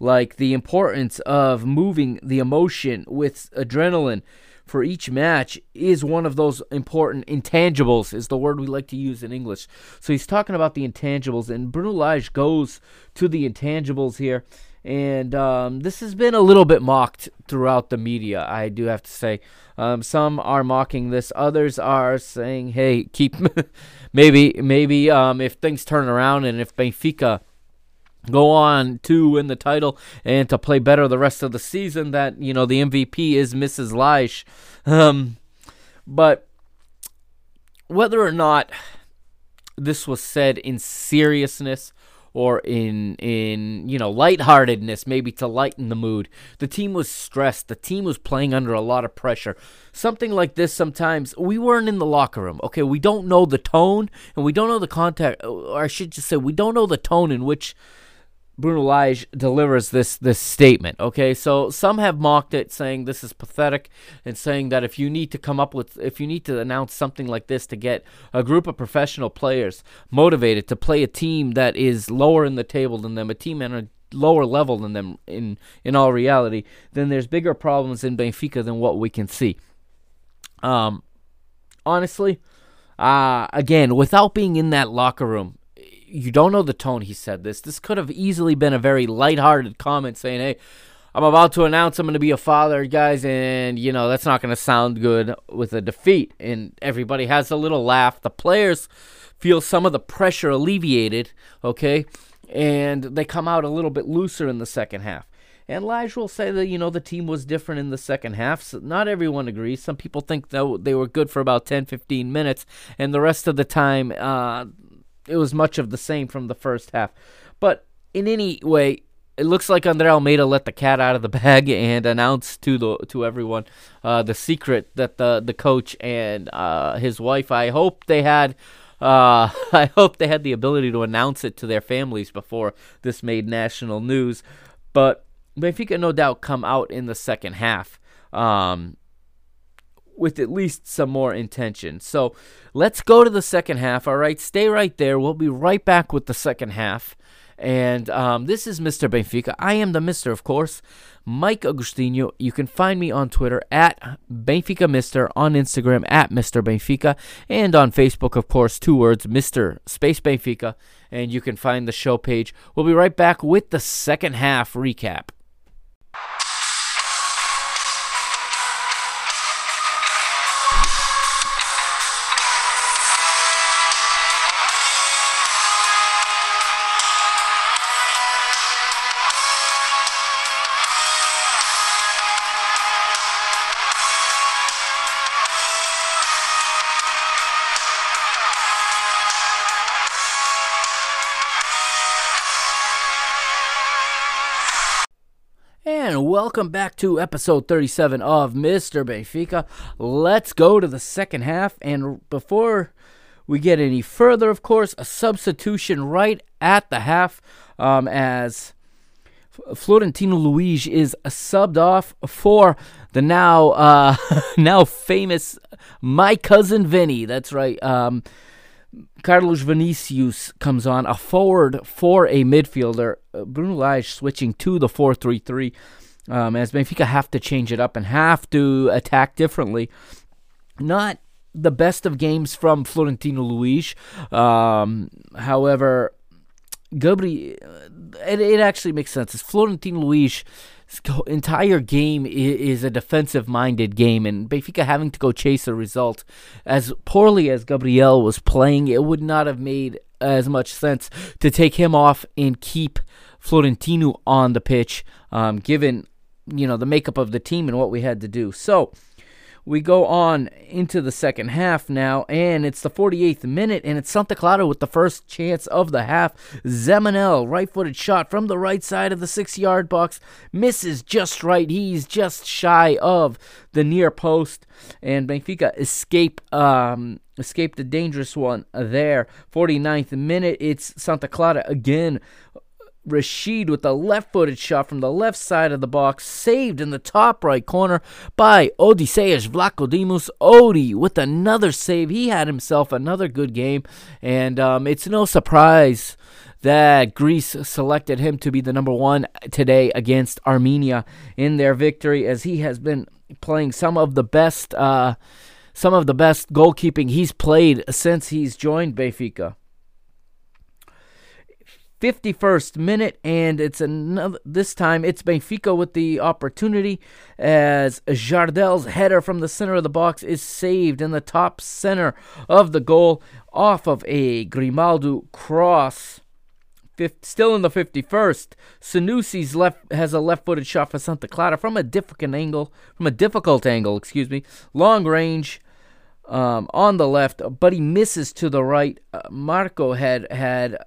like the importance of moving the emotion with adrenaline for each match is one of those important intangibles is the word we like to use in English. So he's talking about the intangibles and Bruno Lage goes to the intangibles here and um, this has been a little bit mocked throughout the media. I do have to say, um, some are mocking this, others are saying, "Hey, keep maybe maybe um, if things turn around and if Benfica go on to win the title and to play better the rest of the season that you know the MVP is Mrs. Lage. Um, but whether or not this was said in seriousness or in in you know lightheartedness, maybe to lighten the mood. The team was stressed. The team was playing under a lot of pressure. Something like this sometimes we weren't in the locker room. Okay, we don't know the tone and we don't know the contact or I should just say we don't know the tone in which Bruno Lage delivers this this statement. Okay, so some have mocked it, saying this is pathetic, and saying that if you need to come up with, if you need to announce something like this to get a group of professional players motivated to play a team that is lower in the table than them, a team at a lower level than them in in all reality, then there's bigger problems in Benfica than what we can see. Um, honestly, uh, again, without being in that locker room, you don't know the tone he said this. This could have easily been a very lighthearted comment saying, hey, I'm about to announce I'm going to be a father, guys, and, you know, that's not going to sound good with a defeat. And everybody has a little laugh. The players feel some of the pressure alleviated, okay? And they come out a little bit looser in the second half. And Lage will say that, you know, the team was different in the second half. So not everyone agrees. Some people think that they were good for about 10, 15 minutes, and the rest of the time, uh, it was much of the same from the first half. But in any way, it looks like Andre Almeida let the cat out of the bag and announced to the to everyone uh, the secret that the the coach and uh, his wife. I hope they had. Uh, I hope they had the ability to announce it to their families before this made national news. But Benfica, no doubt, come out in the second half. Um, with at least some more intention. So let's go to the second half. All right, stay right there. We'll be right back with the second half. And um, this is Mr. Benfica. I am the Mister, of course, Mike Agostinho. You can find me on Twitter at Benfica Mister, on Instagram at Mr. Benfica, and on Facebook, of course, two words, Mr. Space Benfica. And you can find the show page. We'll be right back with the second half recap. Welcome back to episode 37 of Mr. Benfica. Let's go to the second half. And before we get any further, of course, a substitution right at the half um, as Florentino Luis is subbed off for the now uh, now famous my cousin Vinny. That's right. Um, Carlos Vinicius comes on, a forward for a midfielder. Uh, Bruno Lage switching to the 4 3 3 um, as Benfica have to change it up and have to attack differently. Not the best of games from Florentino Luis. Um, however, Gabri, it, it actually makes sense. It's Florentino Luis entire game is a defensive minded game, and Benfica having to go chase a result. As poorly as Gabriel was playing, it would not have made as much sense to take him off and keep Florentino on the pitch, um, given you know the makeup of the team and what we had to do. So we go on into the second half now, and it's the 48th minute, and it's Santa Clara with the first chance of the half. Zemanel, right footed shot from the right side of the six yard box, misses just right. He's just shy of the near post, and Benfica escape. Um, escaped a dangerous one there. 49th minute, it's Santa Clara again Rashid with a left footed shot from the left side of the box, saved in the top right corner by Odysseas Vlachodimos. Odi with another save. He had himself another good game, and um, it's no surprise that Greece selected him to be the number one today against Armenia in their victory, as he has been playing some of the best, uh, some of the best goalkeeping he's played since he's joined Benfica. 51st minute, and it's another. This time it's Benfica with the opportunity as Jardel's header from the center of the box is saved in the top center of the goal off of a Grimaldo cross. Fifth, still in the 51st, Sanusi's left has a left-footed shot for Santa Clara from a difficult angle, from a difficult angle, excuse me, long range um, on the left, but he misses to the right. Uh, Marco had had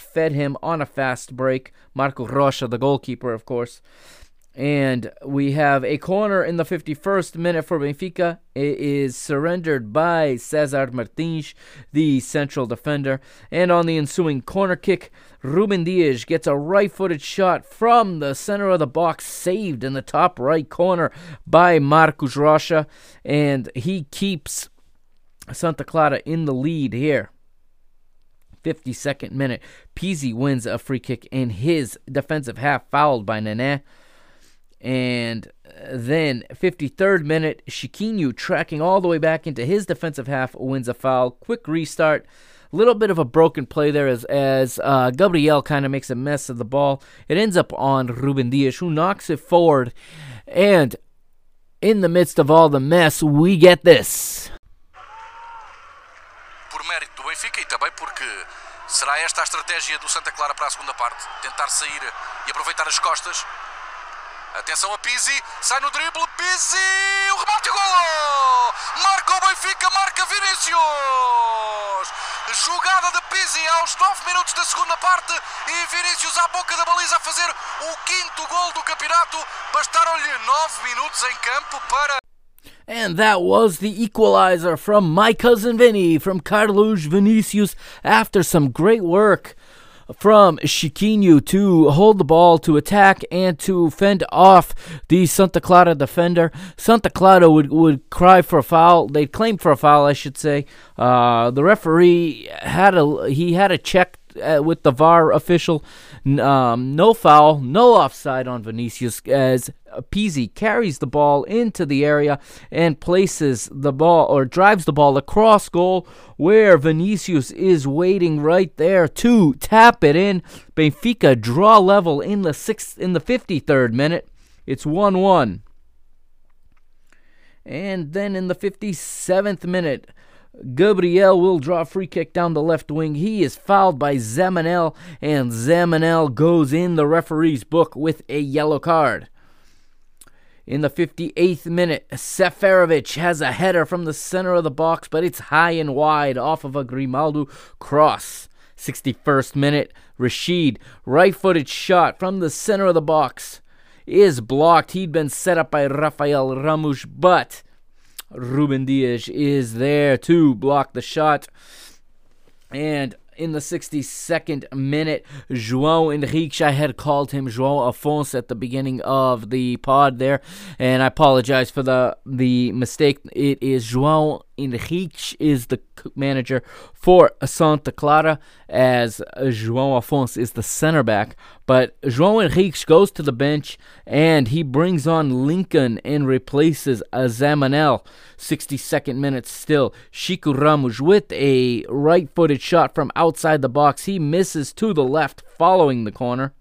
fed him on a fast break. Marco Rocha, the goalkeeper, of course. And we have a corner in the 51st minute for Benfica. It is surrendered by Cesar Martins, the central defender. And on the ensuing corner kick, Ruben Dias gets a right footed shot from the center of the box, saved in the top right corner by Marcos Rocha. And he keeps Santa Clara in the lead here. 52nd minute, Pizzi wins a free kick in his defensive half, fouled by Nene. And then 53rd minute, Chiquinho tracking all the way back into his defensive half wins a foul. Quick restart. Little bit of a broken play there as as uh, Gabriel kind of makes a mess of the ball. It ends up on Ruben Dias, who knocks it forward. And in the midst of all the mess, we get this. Benfica e também porque será esta a estratégia do Santa Clara para a segunda parte. Tentar sair e aproveitar as costas. Atenção a Pizzi, sai no drible, Pizzi, o remate e o golo! Marca o Benfica, marca Vinícius! Jogada de Pizzi aos 9 minutos da segunda parte e Vinícius à boca da baliza a fazer o quinto gol do campeonato. Bastaram-lhe 9 minutos em campo para And that was the equalizer from my cousin Vinny, from Carlos Vinicius, after some great work from Chiquinho to hold the ball, to attack, and to fend off the Santa Clara defender. Santa Clara would, would cry for a foul. They'd claim for a foul, I should say. Uh, the referee had a he had a check uh, with the VAR official. Um, no foul, no offside on Vinicius as Pizzi carries the ball into the area and places the ball or drives the ball across goal where Vinicius is waiting right there to tap it in. Benfica draw level in the sixth in the 53rd minute. It's 1-1. And then in the 57th minute, Gabriel will draw a free kick down the left wing. He is fouled by Zemanel, and Zemanel goes in the referee's book with a yellow card. In the 58th minute, Seferovic has a header from the center of the box, but it's high and wide off of a Grimaldo cross. 61st minute, Rashid, right footed shot from the center of the box, is blocked. He'd been set up by Rafael Ramos, but Ruben Dias is there to block the shot. And in the 62nd minute, João Henrique, I had called him João Afonso at the beginning of the pod there, and I apologize for the the mistake. It is João Henrique is the manager for Santa Clara, as João Afonso is the center back. But João Henrique goes to the bench and he brings on Lincoln and replaces Zamanel. 62nd minute still. Chico Ramos with a right footed shot from outside the box. He misses to the left following the corner.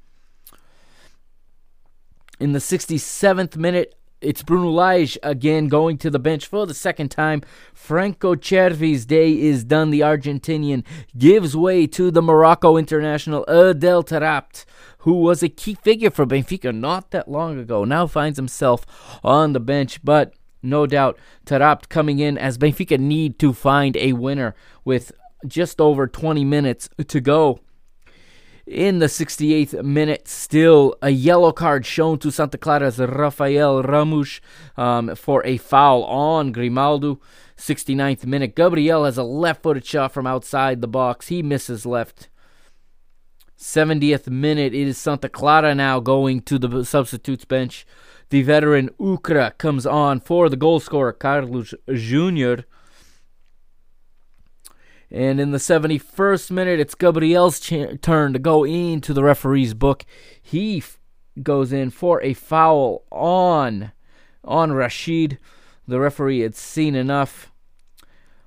In the 67th minute, it's Bruno Lage again going to the bench for the second time. Franco Cervi's day is done. The Argentinian gives way to the Morocco international Adel Taarabt, who was a key figure for Benfica not that long ago. Now finds himself on the bench, but no doubt Taarabt coming in as Benfica need to find a winner with just over 20 minutes to go in the 68th minute, still a yellow card shown to Santa Clara's Rafael Ramos um, for a foul on Grimaldo. 69th minute, Gabriel has a left footed shot from outside the box. He misses left. 70th minute, it is Santa Clara now going to the substitutes bench. The veteran Ukra comes on for the goal scorer, Carlos Jr. And in the 71st minute, it's Gabriel's ch- turn to go into the referee's book. He f- goes in for a foul on on Rashid. The referee had seen enough.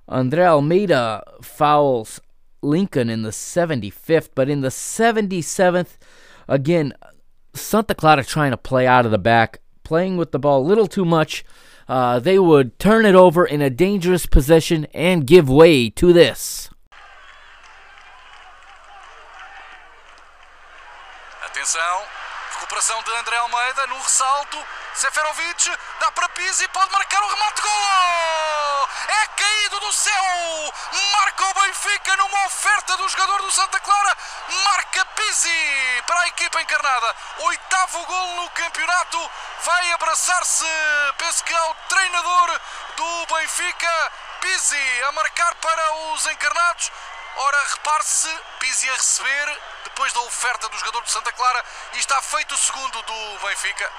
Andre Almeida fouls Lincoln in the 75th, but in the 77th, again, Santa Clara trying to play out of the back, playing with the ball a little too much uh, they would turn it over in a dangerous position and give way to this. Atenção, recuperação de André Almeida no ressalto. Seferovic dá para Pizzi, pode marcar o remate de golo! É caído do céu! Marca o Benfica numa oferta do jogador do Santa Clara. Marca Pizzi para a equipa encarnada. Oitavo golo no campeonato. Vai abraçar-se, penso que ao treinador do Benfica. Pizzi a marcar para os encarnados. Ora, repare-se, Pizzi a receber depois da oferta do jogador do Santa Clara e está feito o segundo do Benfica.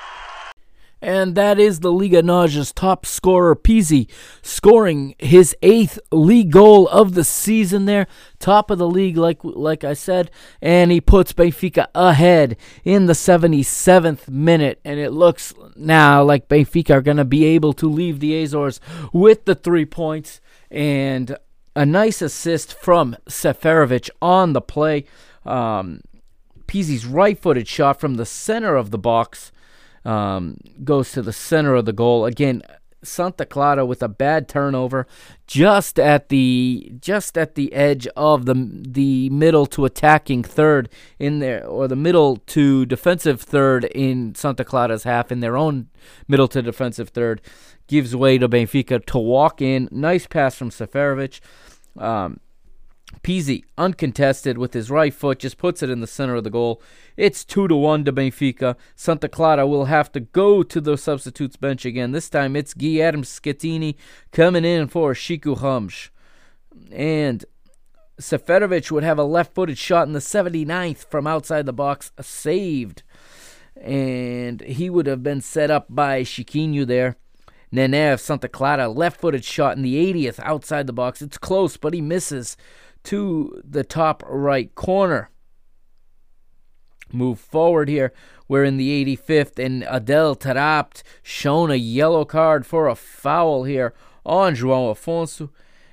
And that is the Liga Naja's top scorer, Pizzi, scoring his eighth league goal of the season there. Top of the league, like like I said. And he puts Benfica ahead in the 77th minute. And it looks now like Benfica are going to be able to leave the Azores with the three points. And a nice assist from Seferovic on the play. Um, Pizzi's right footed shot from the center of the box um, goes to the center of the goal. Again, Santa Clara with a bad turnover just at the just at the edge of the the middle to attacking third in there or the middle to defensive third in Santa Clara's half in their own middle to defensive third. Gives way to Benfica to walk in. Nice pass from Seferovic. Um, Pizzi, uncontested with his right foot, just puts it in the center of the goal. It's 2 to 1 to Benfica. Santa Clara will have to go to the substitutes bench again. This time it's Guilherme Schettini coming in for Chico Ramos. And Seferovic would have a left footed shot in the 79th from outside the box, saved. And he would have been set up by Chiquinho there. Nenev Santa Clara, left footed shot in the 80th outside the box. It's close, but he misses to the top right corner. Move forward here. We're in the 85th, and Adel Taarabt shown a yellow card for a foul here on João Afonso.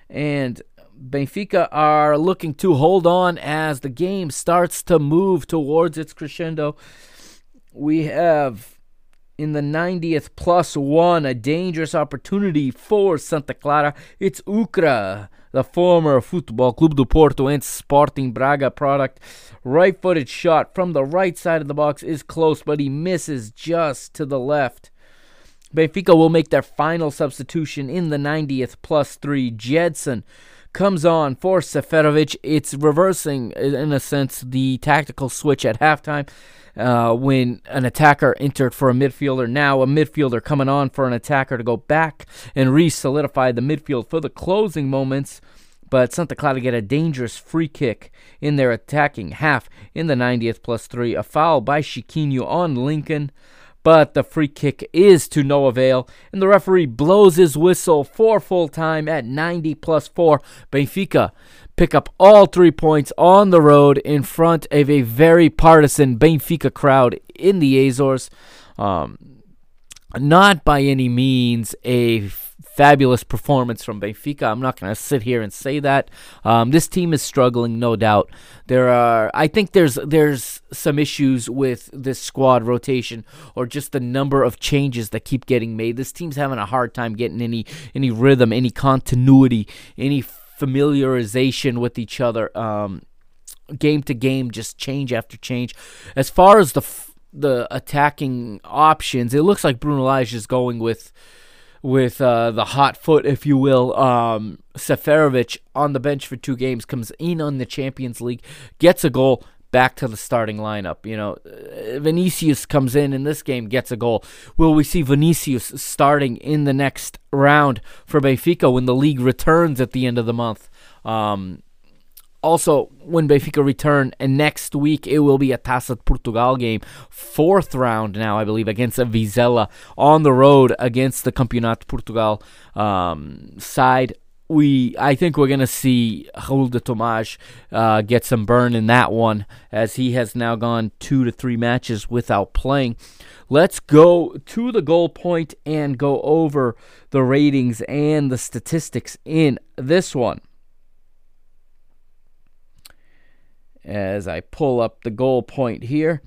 And Benfica are looking to hold on as the game starts to move towards its crescendo. We have in the 90th plus one, a dangerous opportunity for Santa Clara. It's Ukra, the former Futebol Clube do Porto and Sporting Braga product. Right footed shot from the right side of the box is close, but he misses just to the left. Benfica will make their final substitution in the 90th plus three. Gedson comes on for Seferovic. It's reversing, in a sense, the tactical switch at halftime uh, when an attacker entered for a midfielder. Now a midfielder coming on for an attacker to go back and re solidify the midfield for the closing moments. But Santa Clara get a dangerous free kick in their attacking half in the 90th plus three. A foul by Chiquinho on Lincoln but the free kick is to no avail, and the referee blows his whistle for full time at 90 plus 4. Benfica pick up all three points on the road in front of a very partisan Benfica crowd in the Azores. Um, not by any means a fabulous performance from Benfica. I'm not going to sit here and say that. Um, this team is struggling, no doubt. There are, I think, there's there's some issues with this squad rotation or just the number of changes that keep getting made. This team's having a hard time getting any any rhythm, any continuity, any familiarization with each other. Um, game to game, just change after change. As far as the f- the attacking options, it looks like Bruno Lage is going with with uh, the hot foot, if you will. Um, Seferovic on the bench for two games comes in on the Champions League, gets a goal, back to the starting lineup. You know, uh, Vinicius comes in in this game, gets a goal. Will we see Vinicius starting in the next round for Benfica when the league returns at the end of the month? Um, also, when Benfica return, and next week it will be a Taça Portugal game, fourth round now, I believe, against a Vizela on the road against the Campeonato Portugal um, side we I think we're gonna see Raul de Tomás uh, get some burn in that one as he has now gone two to three matches without playing. Let's go to the goal point and go over the ratings and the statistics in this one. As I pull up the goal point here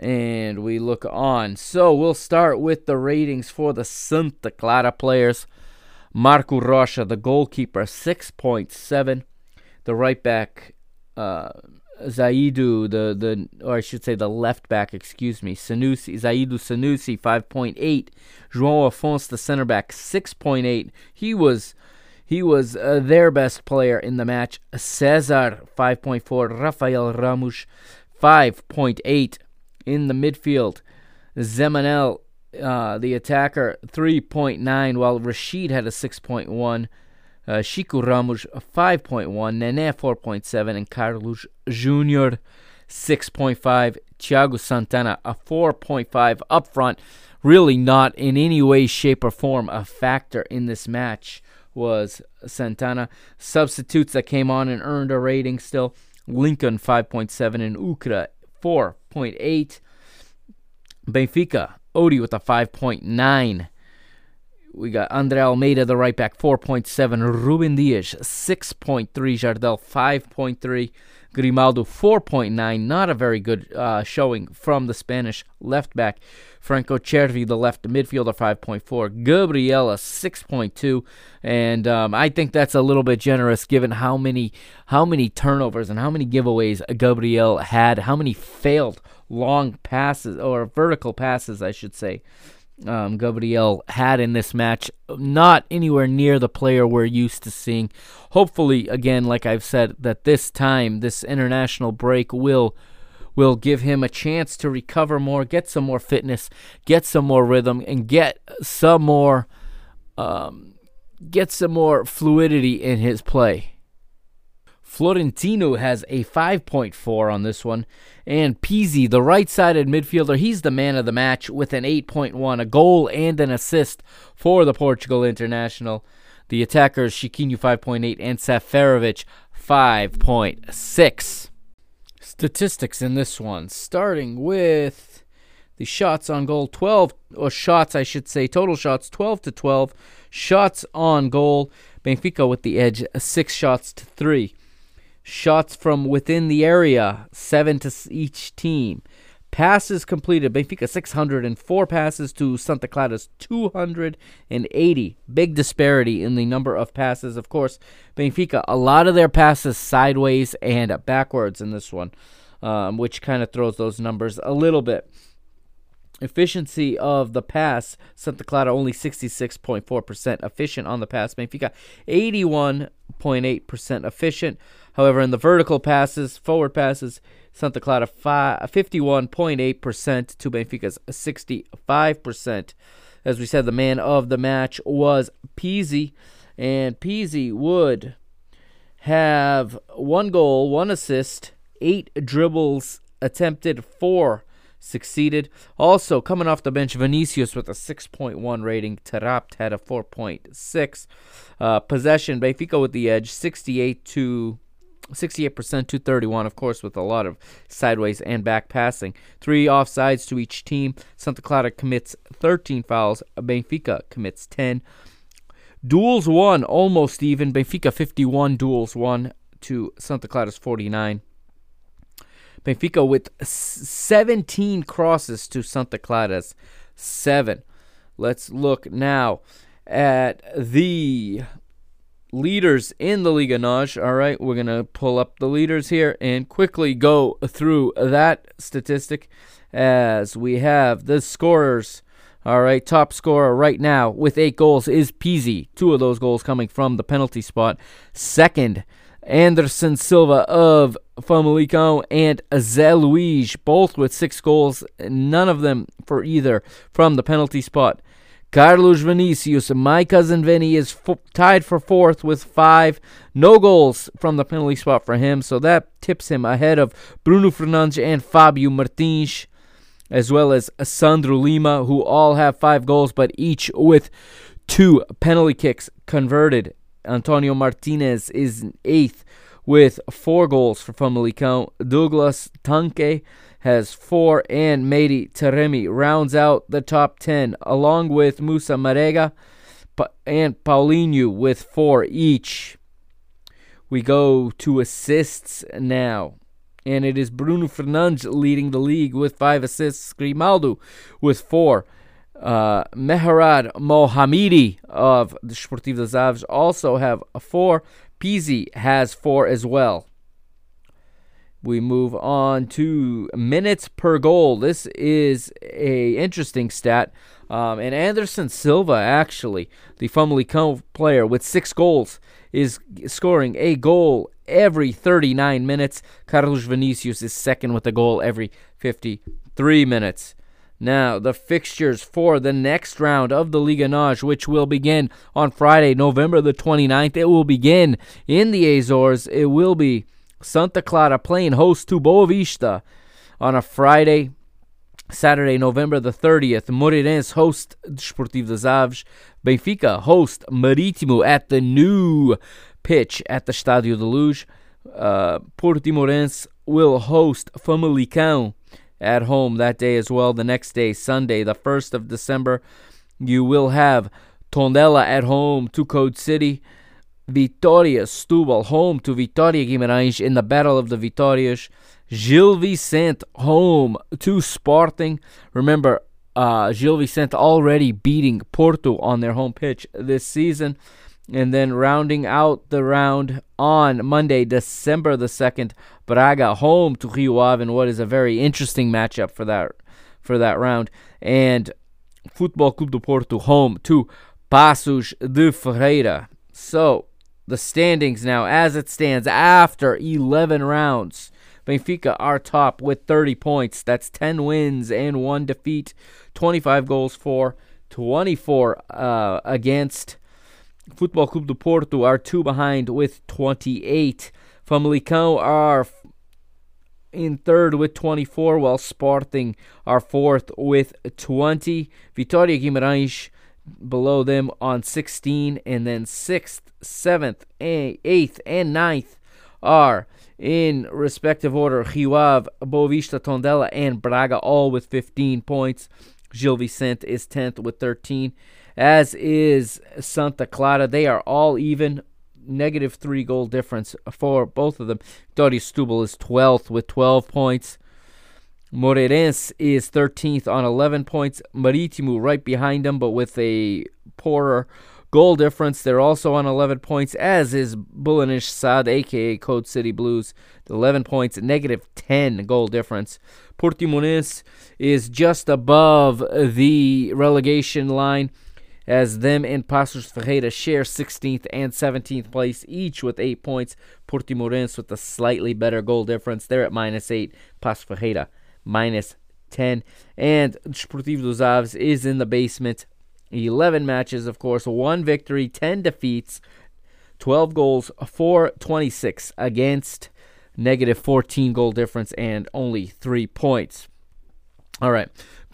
and we look on. So we'll start with the ratings for the Santa Clara players. Marco Rocha, the goalkeeper, 6.7. The right back, uh, Zaidu, the the or I should say the left back, excuse me, Sanusi, Zaidu Sanusi, five point eight. João Afonso, the center back, six point eight. He was he was uh, their best player in the match. Cesar, five point four. Rafael Ramos, five point eight in the midfield. Zemanel, uh, the attacker, three point nine, while Rashid had a six point one. Uh, Chico Ramos, 5.1, Nene, 4.7, and Carlos Jr., 6.5. Thiago Santana, a 4.5 up front. Really not in any way, shape, or form a factor in this match was Santana. Substitutes that came on and earned a rating still. Lincoln, 5.7, and Ukra, 4.8. Benfica, Odi with a 5.9. We got Andre Almeida, the right back, 4.7. Ruben Dias, 6.3. Jardel, 5.3. Grimaldo, 4.9. Not a very good uh, showing from the Spanish left back. Franco Cervi, the left midfielder, 5.4. Gabriela, 6.2. And um, I think that's a little bit generous given how many how many turnovers and how many giveaways Gabriel had, how many failed long passes or vertical passes, I should say um, Gabriel had in this match. Not anywhere near the player we're used to seeing. Hopefully, again, like I've said, that this time, this international break will will give him a chance to recover more, get some more fitness, get some more rhythm, and get some more um, get some more fluidity in his play. Florentino has a 5.4 on this one. And Pizzi, the right sided midfielder, he's the man of the match with an 8.1, a goal and an assist for the Portugal international. The attackers, Chiquinho 5.8 and Seferovic 5.6. Statistics in this one, starting with the shots on goal 12, or shots, I should say, total shots 12 to 12. Shots on goal, Benfica with the edge, six shots to three. Shots from within the area, seven to each team. Passes completed. Benfica 604 passes to Santa Clara's 280. Big disparity in the number of passes. Of course, Benfica, a lot of their passes sideways and backwards in this one, um, which kind of throws those numbers a little bit. Efficiency of the pass, Santa Clara only 66.4% efficient on the pass. Benfica 81.8% efficient. However, in the vertical passes, forward passes, Santa Clara 51.8% to Benfica's 65%. As we said, the man of the match was Pizzi, and Pizzi would have one goal, one assist, eight dribbles attempted, four succeeded. Also, coming off the bench, Vinicius with a 6.1 rating. Taarabt had a 4.6. Uh, possession, Benfica with the edge, 68 to 68% to 31, of course, with a lot of sideways and back passing. Three offsides to each team. Santa Clara commits 13 fouls. Benfica commits 10. Duels won, almost even. Benfica 51 duels won to Santa Clara's 49. Benfica with 17 crosses to Santa Clara's 7. Let's look now at the leaders in the Liga NOS. All right, we're going to pull up the leaders here and quickly go through that statistic as we have the scorers. All right, top scorer right now with eight goals is Pizzi. Two of those goals coming from the penalty spot. Second, Anderson Silva of Famalicão and Zé Luís, both with six goals. None of them for either from the penalty spot. Carlos Vinicius, my cousin Vinny, is f- tied for fourth with five. No goals from the penalty spot for him, so that tips him ahead of Bruno Fernandes and Fabio Martins, as well as Sandro Lima, who all have five goals, but each with two penalty kicks converted. Antonio Martinez is eighth with four goals for Famalicão. Douglas Tanque has four, and Mehdi Taremi rounds out the top 10, along with Moussa Marega and Paulinho with four each. We go to assists now. And it is Bruno Fernandes leading the league with five assists. Grimaldo with four. Uh, Mehrdad Mohammadi of the Sportivo das Aves also have a four. Pizzi has four as well. we move on to minutes per goal. This is a interesting stat. Um, and Anderson Silva, actually, the Famalicão player with six goals, is scoring a goal every 39 minutes. Carlos Vinicius is second with a goal every 53 minutes. Now, the fixtures for the next round of the Liga NOS, which will begin on Friday, November the 29th. It will begin in the Azores. It will be Santa Clara playing host to Boavista on a Friday. Saturday, November the 30th, Moreirense host Desportivo das Aves. Benfica host Marítimo at the new pitch at the Estádio da Luz. Uh, Portimonense will host Famalicão at home that day as well. The next day, Sunday, the 1st of December, you will have Tondela at home to Code City. Vitória Setúbal home to Vitória Guimarães in the Battle of the Vitórias. Gil Vicente home to Sporting. Remember, uh, Gil Vicente already beating Porto on their home pitch this season. And then rounding out the round on Monday, December the 2nd, Braga home to Rio Ave in what is a very interesting matchup for that for that round. And Futebol Clube do Porto home to Paços de Ferreira. So, the standings now as it stands after 11 rounds. Benfica are top with 30 points. That's 10 wins and 1 defeat, 25 goals for, 24 uh, against. Futebol Clube do Porto are two behind with 28. Famalicão are in third with 24, while Sporting are fourth with 20. Vitória Guimarães below them on 16, and then sixth, seventh, eighth, and ninth are in respective order Ave, Boavista, Tondela, and Braga, all with 15 points. Gil Vicente is 10th with 13, as is Santa Clara. They are all even, negative three goal difference for both of them. Vitória Setúbal is 12th with 12 points. Moreirense is 13th on 11 points. Marítimo right behind them, but with a poorer goal difference. They're also on 11 points, as is Belenenses SAD, aka Code City Blues. 11 points, negative 10 goal difference. Portimonense is just above the relegation line, as them and Paços Ferreira share 16th and 17th place, each with 8 points. Portimonense with a slightly better goal difference. They're at minus 8. Paços Ferreira minus 10. And Desportivo das Aves is in the basement 11 matches, of course, one victory, 10 defeats, 12 goals, 426 against, negative 14 goal difference, and only three points. All right.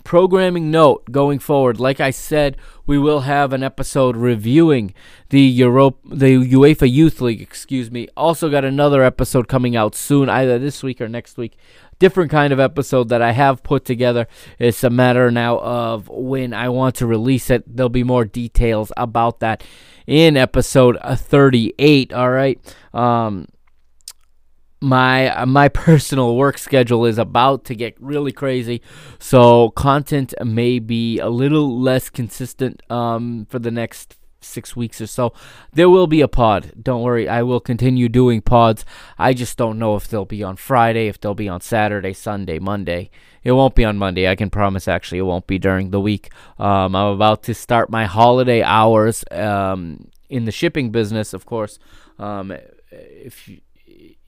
Programming note going forward, like I said, we will have an episode reviewing the Europe, the UEFA Youth League. Excuse me. Also got another episode coming out soon, either this week or next week, different kind of episode that I have put together. It's a matter now of when I want to release it. There'll be more details about that in episode 38. All right. Um, my my personal work schedule is about to get really crazy so content may be a little less consistent um, for the next six weeks or so. There will be a pod. Don't worry. I will continue doing pods. I just don't know if they'll be on Friday, if they'll be on Saturday, Sunday, Monday. It won't be on Monday. I can promise, actually, it won't be during the week. Um, I'm about to start my holiday hours um, in the shipping business, of course. Um, if you,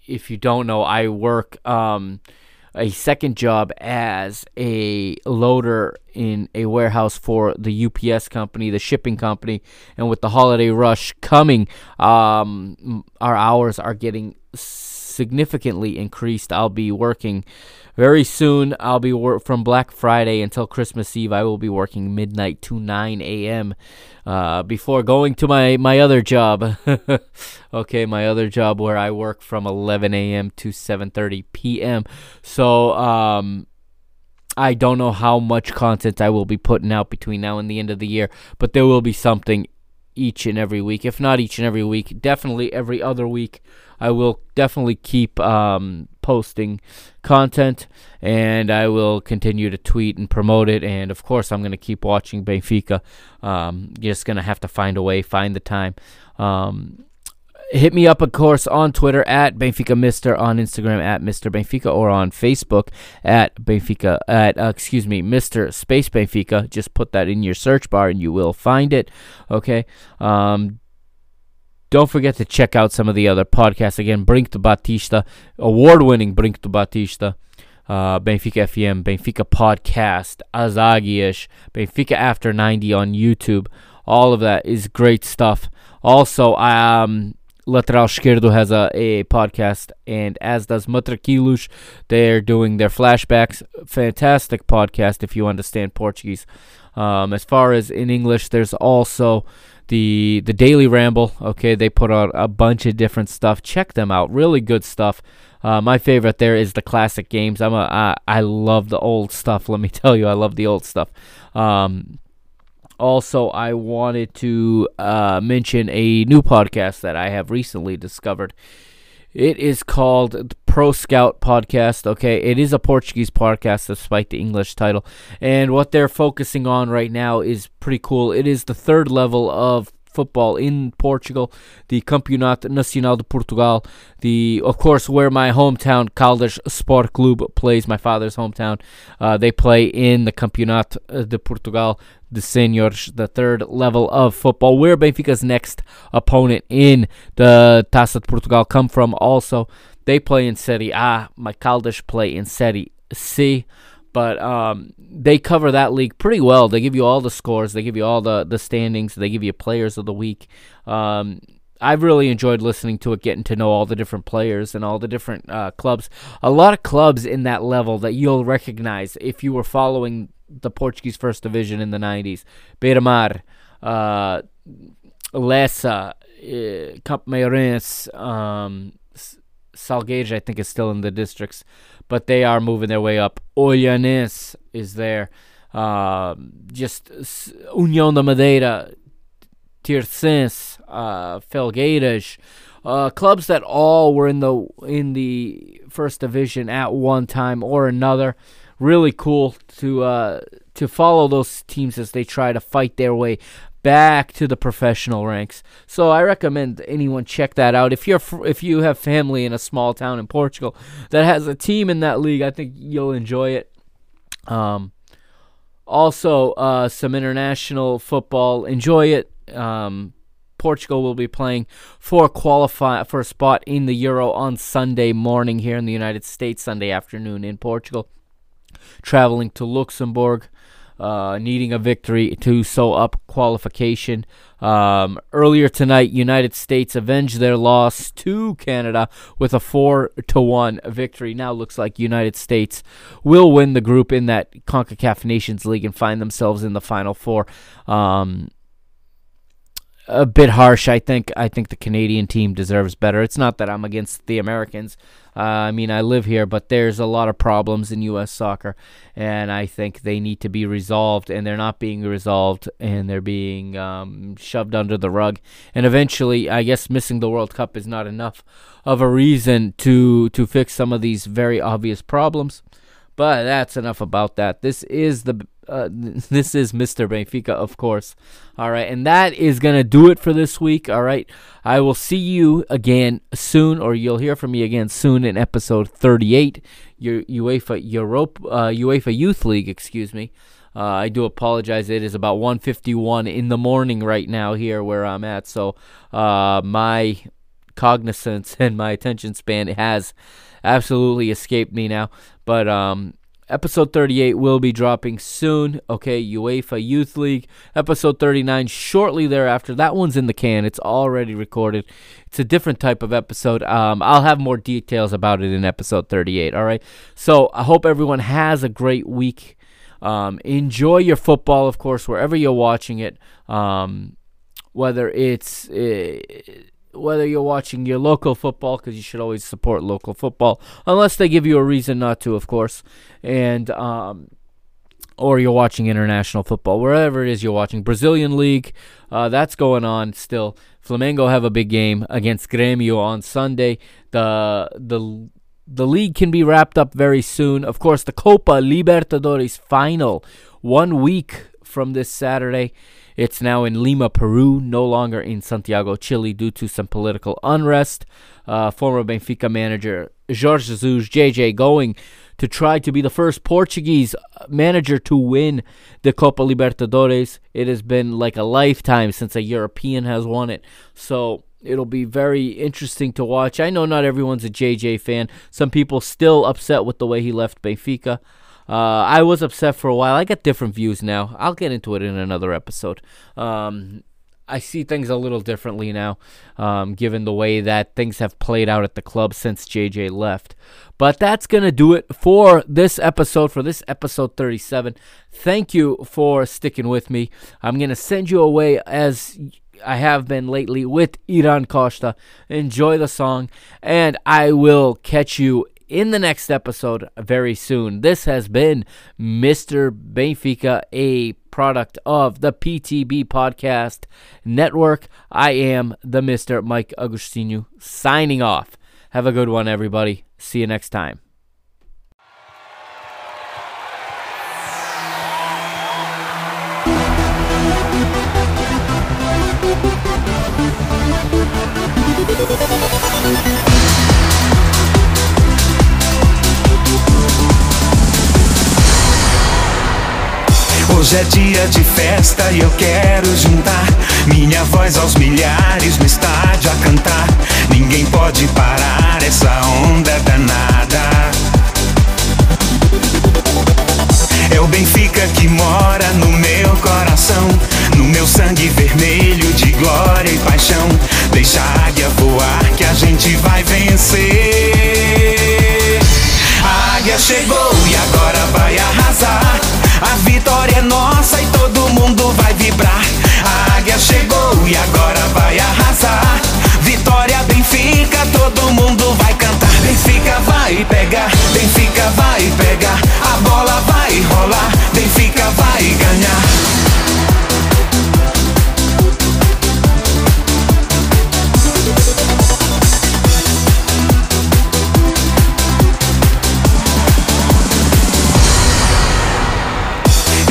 if you don't know, I work. Um, a second job as a loader in a warehouse for the UPS company, the shipping company, and with the holiday rush coming, um, our hours are getting significantly increased. I'll be working very soon. I'll be work from Black Friday until Christmas Eve. I will be working midnight to 9 a.m. Uh, before going to my my other job. okay, my other job where I work from 11 a.m. to 7:30 p.m. So um. I don't know how much content I will be putting out between now and the end of the year, but there will be something each and every week. If not each and every week, definitely every other week. I will definitely keep um, posting content and I will continue to tweet and promote it. And of course, I'm going to keep watching Benfica. Um, just going to have to find a way, find the time. Um, hit me up, of course, on Twitter at Benfica Mister, on Instagram at Mister Benfica, or on Facebook at Benfica at uh, excuse me Mister Space Benfica. Just put that in your search bar and you will find it. Okay. Um, don't forget to check out some of the other podcasts. Again, Brink to Batista, award-winning Brink to Batista. Uh, Benfica FM, Benfica Podcast, Azagias, Benfica After 90 on YouTube. All of that is great stuff. Also, um, Lateral Esquerdo has a, a podcast, and as does Matraquilos. They're doing their flashbacks. Fantastic podcast if you understand Portuguese. Um, as far as in English, there's also the the Daily Ramble. Okay, they put out a bunch of different stuff. Check them out. Really good stuff. Uh, my favorite there is the classic games. I'm a I, I love the old stuff. Let me tell you, I love the old stuff. Um, also, I wanted to uh, mention a new podcast that I have recently discovered. It is called Pro Scout Podcast. Okay, it is a Portuguese podcast despite the English title. And what they're focusing on right now is pretty cool. It is the third level of football in Portugal, the Campeonato Nacional de Portugal, the of course where my hometown Caldas Sport Club plays, my father's hometown. Uh, they play in the Campeonato de Portugal, the seniors, the third level of football. Where Benfica's next opponent in the Taça de Portugal come from. Also, they play in Serie A. My Caldas play in Serie C but um, they cover that league pretty well. They give you all the scores, they give you all the, the standings, they give you players of the week. Um, I've really enjoyed listening to it, getting to know all the different players and all the different uh, clubs. A lot of clubs in that level that you'll recognize if you were following the Portuguese First Division in the 90s. Beira-Mar, uh, Leça, uh, Campomaiorense, um, Salgueiros, I think, is still in the districts but they are moving their way up. Olhanense is there. Uh, just União da Madeira, Tirsense, uh, Felgueiras, uh, clubs that all were in the in the first division at one time or another. Really cool to uh, to follow those teams as they try to fight their way back to the professional ranks. So I recommend anyone check that out. If you're if you have family in a small town in Portugal that has a team in that league, I think you'll enjoy it. Um, also, uh, some international football. Enjoy it. Um, Portugal will be playing for qualify for a spot in the Euro on Sunday morning here in the United States, Sunday afternoon in Portugal. Traveling to Luxembourg uh, needing a victory to sew up qualification. Um, earlier tonight, United States avenged their loss to Canada with a four to one victory. Now looks like United States will win the group in that Concacaf Nations League and find themselves in the final four. Um, a bit harsh. I think I think the Canadian team deserves better. It's not that I'm against the Americans. Uh, I mean, I live here, but there's a lot of problems in U.S. soccer, and I think they need to be resolved, and they're not being resolved, and they're being um, shoved under the rug. And eventually, I guess missing the World Cup is not enough of a reason to to fix some of these very obvious problems. But that's enough about that. This is the uh, this is Mr. Benfica, of course. All right, and that is gonna do it for this week. All right, I will see you again soon, or you'll hear from me again soon in episode 38, your UEFA Europe, uh, UEFA Youth League. Excuse me. Uh, I do apologize. It is about 1:51 in the morning right now here where I'm at, so uh, my cognizance and my attention span has absolutely escaped me now. But um, episode 38 will be dropping soon. Okay, UEFA Youth League. Episode 39 shortly thereafter. That one's in the can. It's already recorded. It's a different type of episode. Um, I'll have more details about it in episode 38. All right. So I hope everyone has a great week. Um, enjoy your football, of course, wherever you're watching it. Um, whether it's. Uh, whether you're watching your local football, because you should always support local football, unless they give you a reason not to, of course, and um, or you're watching international football, wherever it is you're watching. Brazilian league, uh, that's going on still. Flamengo have a big game against Grêmio on Sunday. The the the league can be wrapped up very soon. Of course, the Copa Libertadores final, one week from this Saturday. It's now in Lima, Peru, no longer in Santiago, Chile, due to some political unrest. Uh, former Benfica manager Jorge Jesus, JJ, going to try to be the first Portuguese manager to win the Copa Libertadores. It has been like a lifetime since a European has won it. So it'll be very interesting to watch. I know not everyone's a JJ fan. Some people still upset with the way he left Benfica. Uh, I was upset for a while. I got different views now. I'll get into it in another episode. Um, I see things a little differently now, um, given the way that things have played out at the club since JJ left. But that's going to do it for this episode, for this episode 37. Thank you for sticking with me. I'm going to send you away as I have been lately with Iran Costa. Enjoy the song, and I will catch you in the next episode very soon. This has been Mr. Benfica, a product of the PTB Podcast Network. I am the Mr. Mike Agustinu signing off. Have a good one, everybody. See you next time. Hoje é dia de festa e eu quero juntar minha voz aos milhares no estádio a cantar. Ninguém pode parar essa onda danada. É o Benfica que mora no meu coração, no meu sangue vermelho de glória e paixão. Deixa a águia voar que a gente vai vencer. A águia chegou e agora vai arrasar. A vitória é nossa e todo mundo vai vibrar. A águia chegou e agora vai arrasar. Vitória Benfica, todo mundo vai cantar. Benfica vai pegar, Benfica vai pegar. A bola vai rolar, Benfica vai ganhar.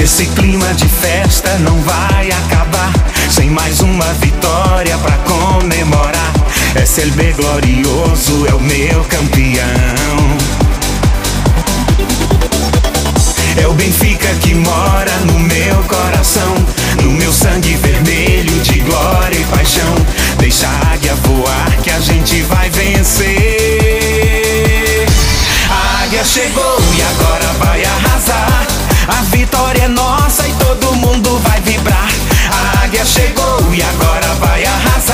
Esse clima de festa não vai acabar sem mais uma vitória pra comemorar. SLB glorioso é o meu campeão. É o Benfica que mora no meu coração, no meu sangue vermelho de glória e paixão. Deixa a águia voar que a gente vai vencer. A águia chegou e agora vai arrasar. A vitória é nossa e todo mundo vai vibrar. A águia chegou e agora vai arrasar.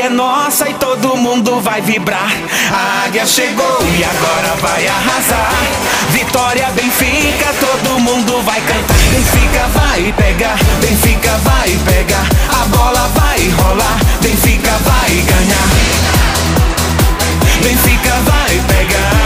É nossa e todo mundo vai vibrar. A águia chegou e agora vai arrasar. Vitória Benfica, todo mundo vai cantar. Benfica vai pegar, Benfica vai pegar. A bola vai rolar, Benfica vai ganhar. Benfica vai pegar,